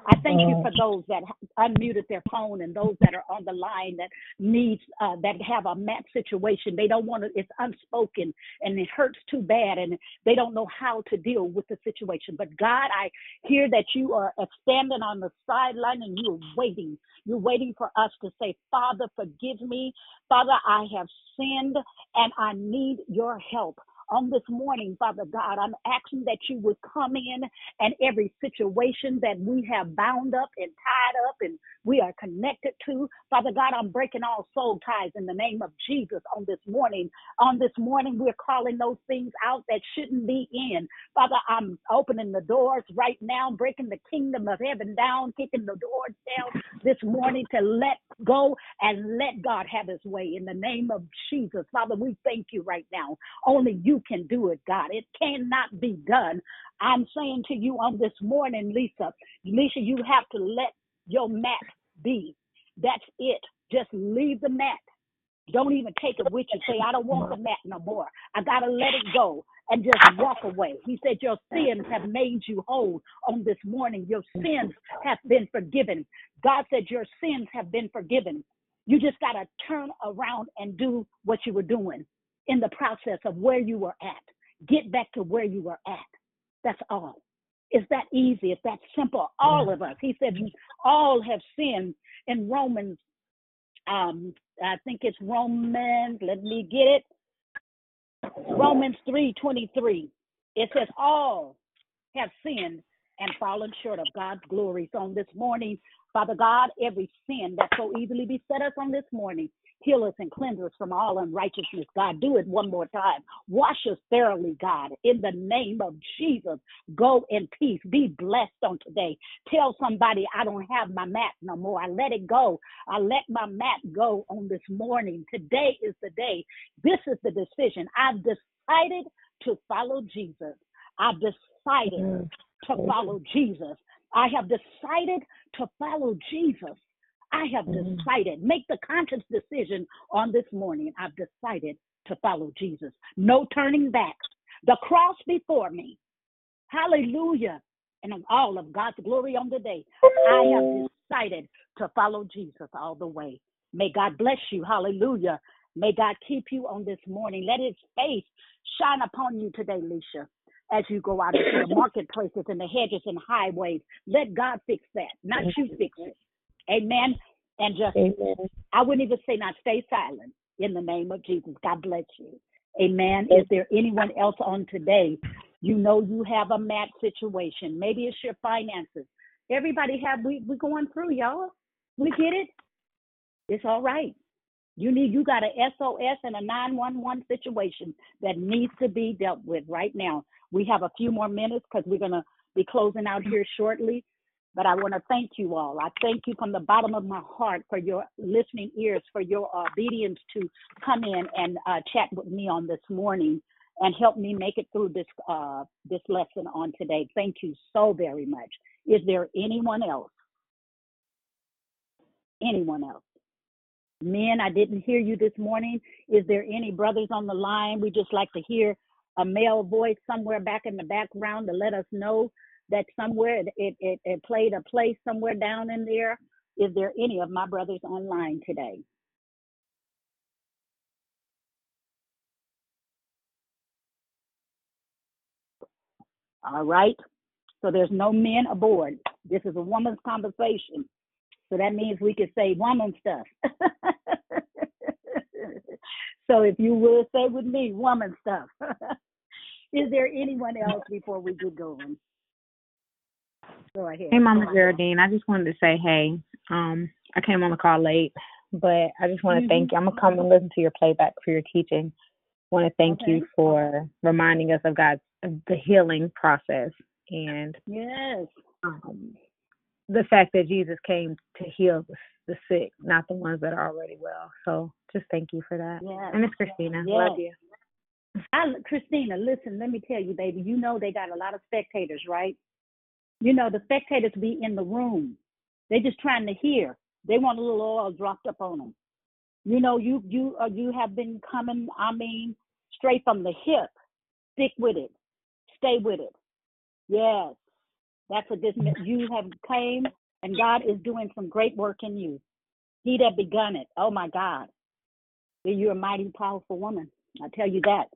I thank you for those that unmuted their phone and those that are on the line that needs uh, that have a mat situation. They don't want to. It's unspoken and it hurts too bad, and they don't know how to deal with the situation. But God, I hear that you are uh, standing on the sideline and you're waiting. You're waiting for us to say, Father, forgive me. Father, I have sinned and I need your help on this morning, Father God. I'm asking that you would come in and every situation that we have bound up and tied up and we are connected to. Father God, I'm breaking all soul ties in the name of Jesus on this morning. On this morning, we're calling those things out that shouldn't be in. Father, I'm opening the doors right now, breaking the kingdom of heaven down, kicking the doors down this morning to let go and let God have his way in the name of Jesus. Father, we thank you right now. Only you can do it, God. It cannot be done. I'm saying to you on this morning, Lisa, Lisa, you have to let your mat be. That's it. Just leave the mat. Don't even take it with you. Say, I don't want the mat no more. I got to let it go and just walk away. He said, Your sins have made you whole on this morning. Your sins have been forgiven. God said, Your sins have been forgiven. You just got to turn around and do what you were doing in the process of where you were at. Get back to where you were at. That's all. It's that easy. It's that simple. All of us. He said, we all have sinned in Romans. Um, I think it's Romans. Let me get it. Romans three twenty three. It says, all have sinned and fallen short of God's glory. So on this morning, Father God, every sin that so easily beset us on this morning, Heal us and cleanse us from all unrighteousness, God. Do it one more time. Wash us thoroughly, God. In the name of Jesus, go in peace. Be blessed on today. Tell somebody I don't have my mat no more. I let it go. I let my mat go on this morning. Today is the day. This is the decision. I've decided to follow Jesus. I've decided to follow Jesus. I have decided to follow Jesus. I have mm-hmm. decided, make the conscious decision on this morning. I've decided to follow Jesus. No turning back. The cross before me. Hallelujah. And all of God's glory on the day. I have decided to follow Jesus all the way. May God bless you. Hallelujah. May God keep you on this morning. Let his face shine upon you today, Leisha, as you go out into the marketplaces and the hedges and highways. Let God fix that, not you fix it. Amen. And just, Amen. I wouldn't even say not stay silent in the name of Jesus. God bless you. Amen. Is there anyone else on today? You know you have a mat situation. Maybe it's your finances. Everybody have we we going through, y'all. We get it. It's all right. You need you got a SOS and a 911 situation that needs to be dealt with right now. We have a few more minutes because we're gonna be closing out here shortly. But I want to thank you all. I thank you from the bottom of my heart for your listening ears, for your obedience to come in and uh, chat with me on this morning and help me make it through this uh, this lesson on today. Thank you so very much. Is there anyone else? Anyone else? Men, I didn't hear you this morning. Is there any brothers on the line? We just like to hear a male voice somewhere back in the background to let us know that somewhere it, it, it played a place somewhere down in there. Is there any of my brothers online today? All right. So there's no men aboard. This is a woman's conversation. So that means we could say woman stuff. so if you will say with me, woman stuff. Is there anyone else before we get going? Go ahead. Hey, Mama Geraldine. I just wanted to say, hey, um, I came on the call late, but I just want to mm-hmm. thank you. I'm gonna come and listen to your playback for your teaching. I Want to thank okay. you for reminding us of God's the healing process and yes, um, the fact that Jesus came to heal the, the, sick, not the ones that are already well. So just thank you for that. Yes. And it's Christina, yes. love you. I, Christina, listen, let me tell you, baby, you know they got a lot of spectators, right? You know, the spectators be in the room. They just trying to hear. They want a little oil dropped up on them. You know, you you uh, you have been coming. I mean, straight from the hip. Stick with it. Stay with it. Yes, that's what this you have came, and God is doing some great work in you. He that begun it. Oh my God, you're a mighty powerful woman. I tell you that.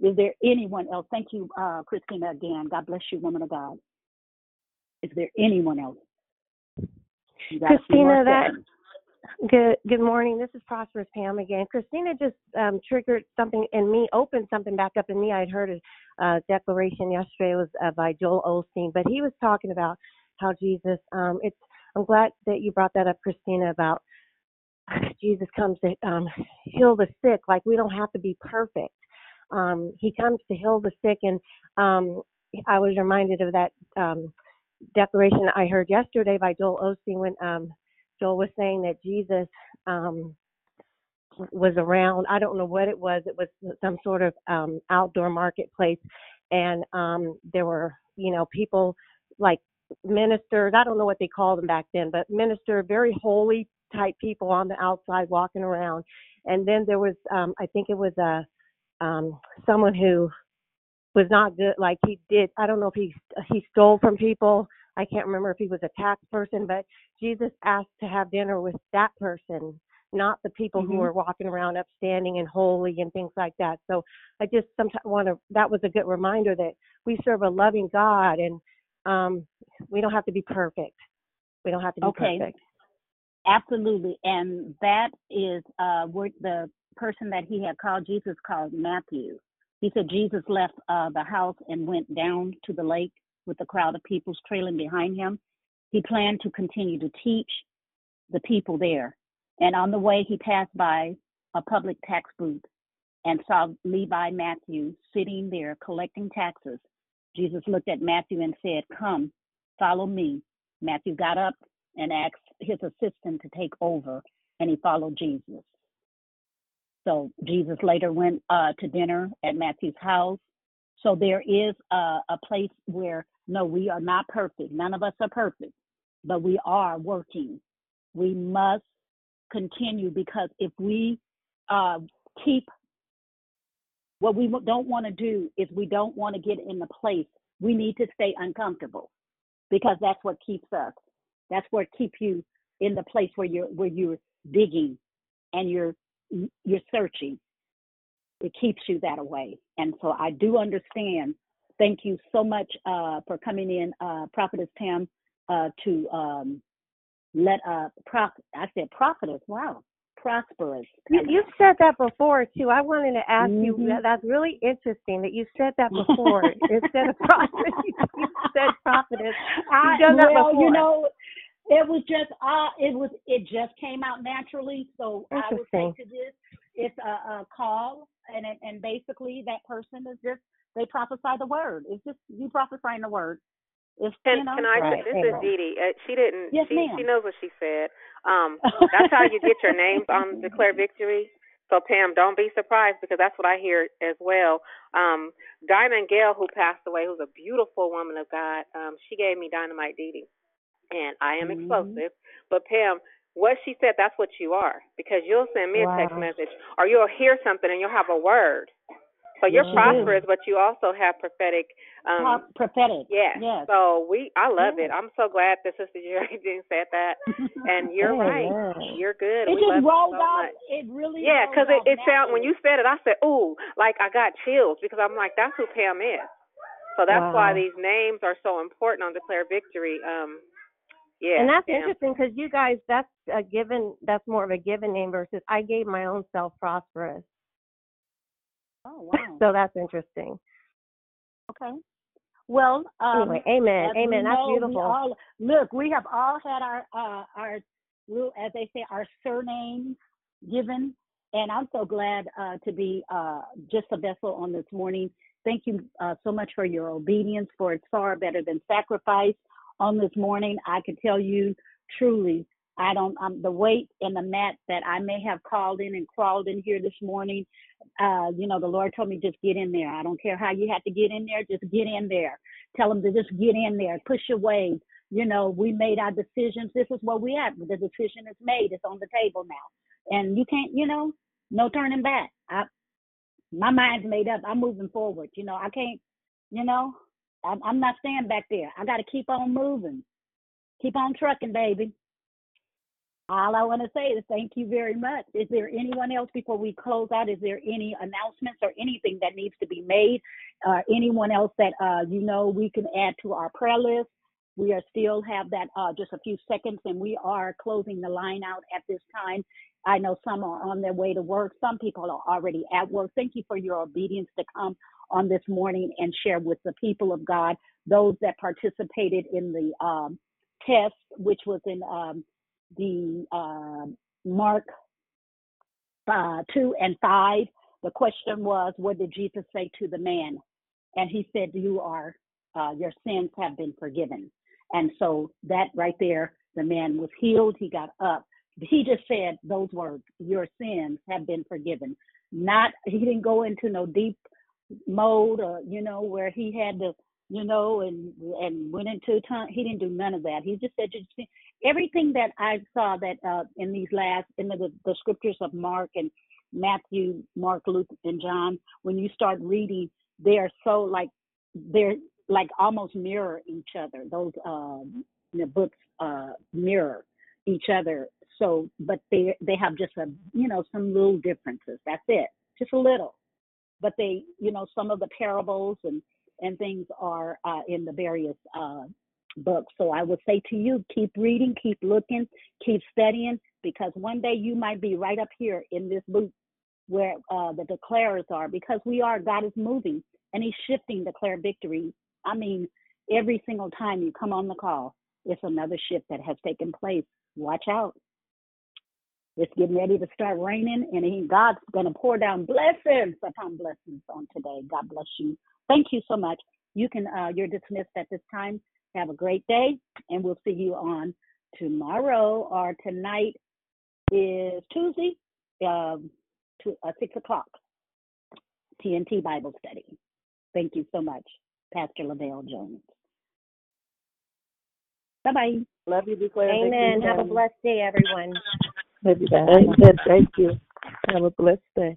Is there anyone else? Thank you, uh, Christina, again. God bless you, woman of God. Is there anyone else? Christina, that good good morning. This is Prosperous Pam again. Christina just um, triggered something in me, opened something back up in me. I'd heard a uh, declaration yesterday was uh, by Joel Osteen, but he was talking about how Jesus. Um, it's. I'm glad that you brought that up, Christina, about Jesus comes to um, heal the sick. Like we don't have to be perfect. Um, he comes to heal the sick, and um, I was reminded of that um, declaration I heard yesterday by Joel Osteen when um, Joel was saying that Jesus um, was around. I don't know what it was. It was some sort of um, outdoor marketplace, and um, there were you know people like ministers. I don't know what they called them back then, but minister, very holy type people on the outside walking around. And then there was, um, I think it was a um, someone who was not good. Like he did, I don't know if he he stole from people. I can't remember if he was a tax person, but Jesus asked to have dinner with that person, not the people mm-hmm. who were walking around upstanding and holy and things like that. So I just sometimes want to. That was a good reminder that we serve a loving God, and um, we don't have to be perfect. We don't have to be okay. perfect. Absolutely, and that is uh, where the person that he had called Jesus called Matthew. He said Jesus left uh, the house and went down to the lake with a crowd of people trailing behind him. He planned to continue to teach the people there. And on the way, he passed by a public tax booth and saw Levi Matthew sitting there collecting taxes. Jesus looked at Matthew and said, Come, follow me. Matthew got up and asked his assistant to take over, and he followed Jesus. So Jesus later went uh, to dinner at Matthew's house. So there is a, a place where, no, we are not perfect. None of us are perfect, but we are working. We must continue because if we uh, keep what we don't want to do is we don't want to get in the place. We need to stay uncomfortable because that's what keeps us. That's what keeps you in the place where you're where you're digging and you're you're searching. It keeps you that away. And so I do understand. Thank you so much uh, for coming in, uh, Prophetess Pam, uh, to um, let uh, prof. I said prophetess. Wow, prosperous. You, you've said that before too. I wanted to ask Mhm. you. That, that's really interesting that you said that before instead of prophet. You said prophetess. You've done that well, before. you know, it was just uh it was it just came out naturally. So I would say to this, it's a, a call, and it, and basically that person is just they prophesy the word. It's just you prophesying the word. It's Can you know. can I? right. This is Dee Dee. Uh, she didn't. Yes, she ma'am. she knows what she said. Um, that's how you get your names on Declare Victory. So Pam, don't be surprised because that's what I hear as well. Um, Diamond Gale, who passed away, who's a beautiful woman of God, um, she gave me Dynamite Dee Dee, and I am Mhm. explosive. But Pam, what she said, that's what you are because you'll send me a text message or you'll hear something and you'll have a word. So you're Yes, you prosperous, but you also have prophetic. Um, Pro- prophetic. Yes. Yes. So we, I love it. I'm so glad that Sister Jerry Jean said that, and you're right. Amen. You're good. It we just rolled so off. much. It really Yeah, because it, it sound when you said it, I said, "Ooh," like I got chills because I'm like, that's who Pam is. So that's why these names are so important on Declare Victory. Um, yeah. and that's Pam. interesting because you guys, that's a given. That's more of a given name versus I gave my own self prosperous. Oh wow. So that's interesting. Okay. Well, um, Anyway, amen, amen. That's know, beautiful. all- look, we have all had our uh, our as they say, our surnames given, and I'm so glad uh, to be uh, just a vessel on this morning. Thank you uh, so much for your obedience, for it's far better than sacrifice. On this morning, I can tell you truly, I don't. Um, the weight and the mat that I may have crawled in and crawled in here this morning uh, you know, the Lord told me just get in there. I don't care how you have to get in there, just get in there. Tell them to just get in there, push your way. You know, we made our decisions. This is what we have. The decision is made. It's on the table now, and you can't, you know, no turning back. I, my mind's made up. I'm moving forward. You know, I can't, you know, I'm, I'm not staying back there. I got to keep on moving, keep on trucking, baby. All I want to say is thank you very much. Is there anyone else before we close out? Is there any announcements or anything that needs to be made? Uh, anyone else that uh, you know we can add to our prayer list? We are still have that uh, just a few seconds, and we are closing the line out at this time. I know some are on their way to work. Some people are already at work. Thank you for your obedience to come on this morning and share with the people of God, those that participated in the um, test, which was in um, the uh, Mark uh, 2 and 5. The question was, What did Jesus say to the man? And he said, You are, uh, your sins have been forgiven. And so that right there, the man was healed. He got up. He just said those words, Your sins have been forgiven. Not, he didn't go into no deep mode or, you know, where he had to, you know, and and went into tongue. He didn't do none of that. He just said, "Just everything that I saw that uh, in these last in the, the scriptures of Mark and Matthew, Mark, Luke, and John. When you start reading, they are so like they're like almost mirror each other. Those um, the books uh, mirror each other. So, but they they have just a you know some little differences. That's it, just a little. But they you know some of the parables and and things are uh, in the various uh, books. So I would say to you, keep reading, keep looking, keep studying, because one day you might be right up here in this booth where uh, the declarers are, because we are, God is moving and He's shifting declare victory. I mean, every single time you come on the call, it's another shift that has taken place. Watch out. It's getting ready to start raining, and he, God's going to pour down blessings upon blessings on today. God bless you. Thank you so much. You can, uh, you're dismissed at this time. Have a great day, and we'll see you on tomorrow or tonight is Tuesday, um, to, uh, six o'clock. TNT Bible study. Thank you so much, Pastor Lavelle Jones. Bye bye. Love you, declare. Amen. Have a blessed day, everyone. Love you. Amen. Thank you. Have a blessed day.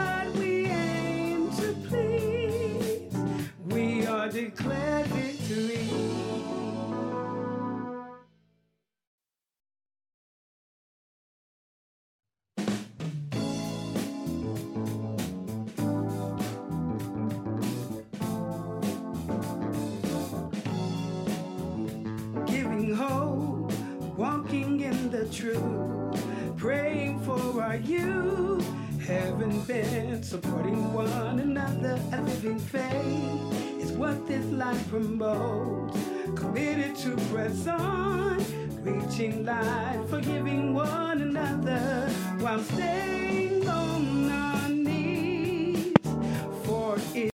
truth, praying for our youth, having been supporting one another. A living faith is what this life promotes. Committed to press on, reaching light, forgiving one another while staying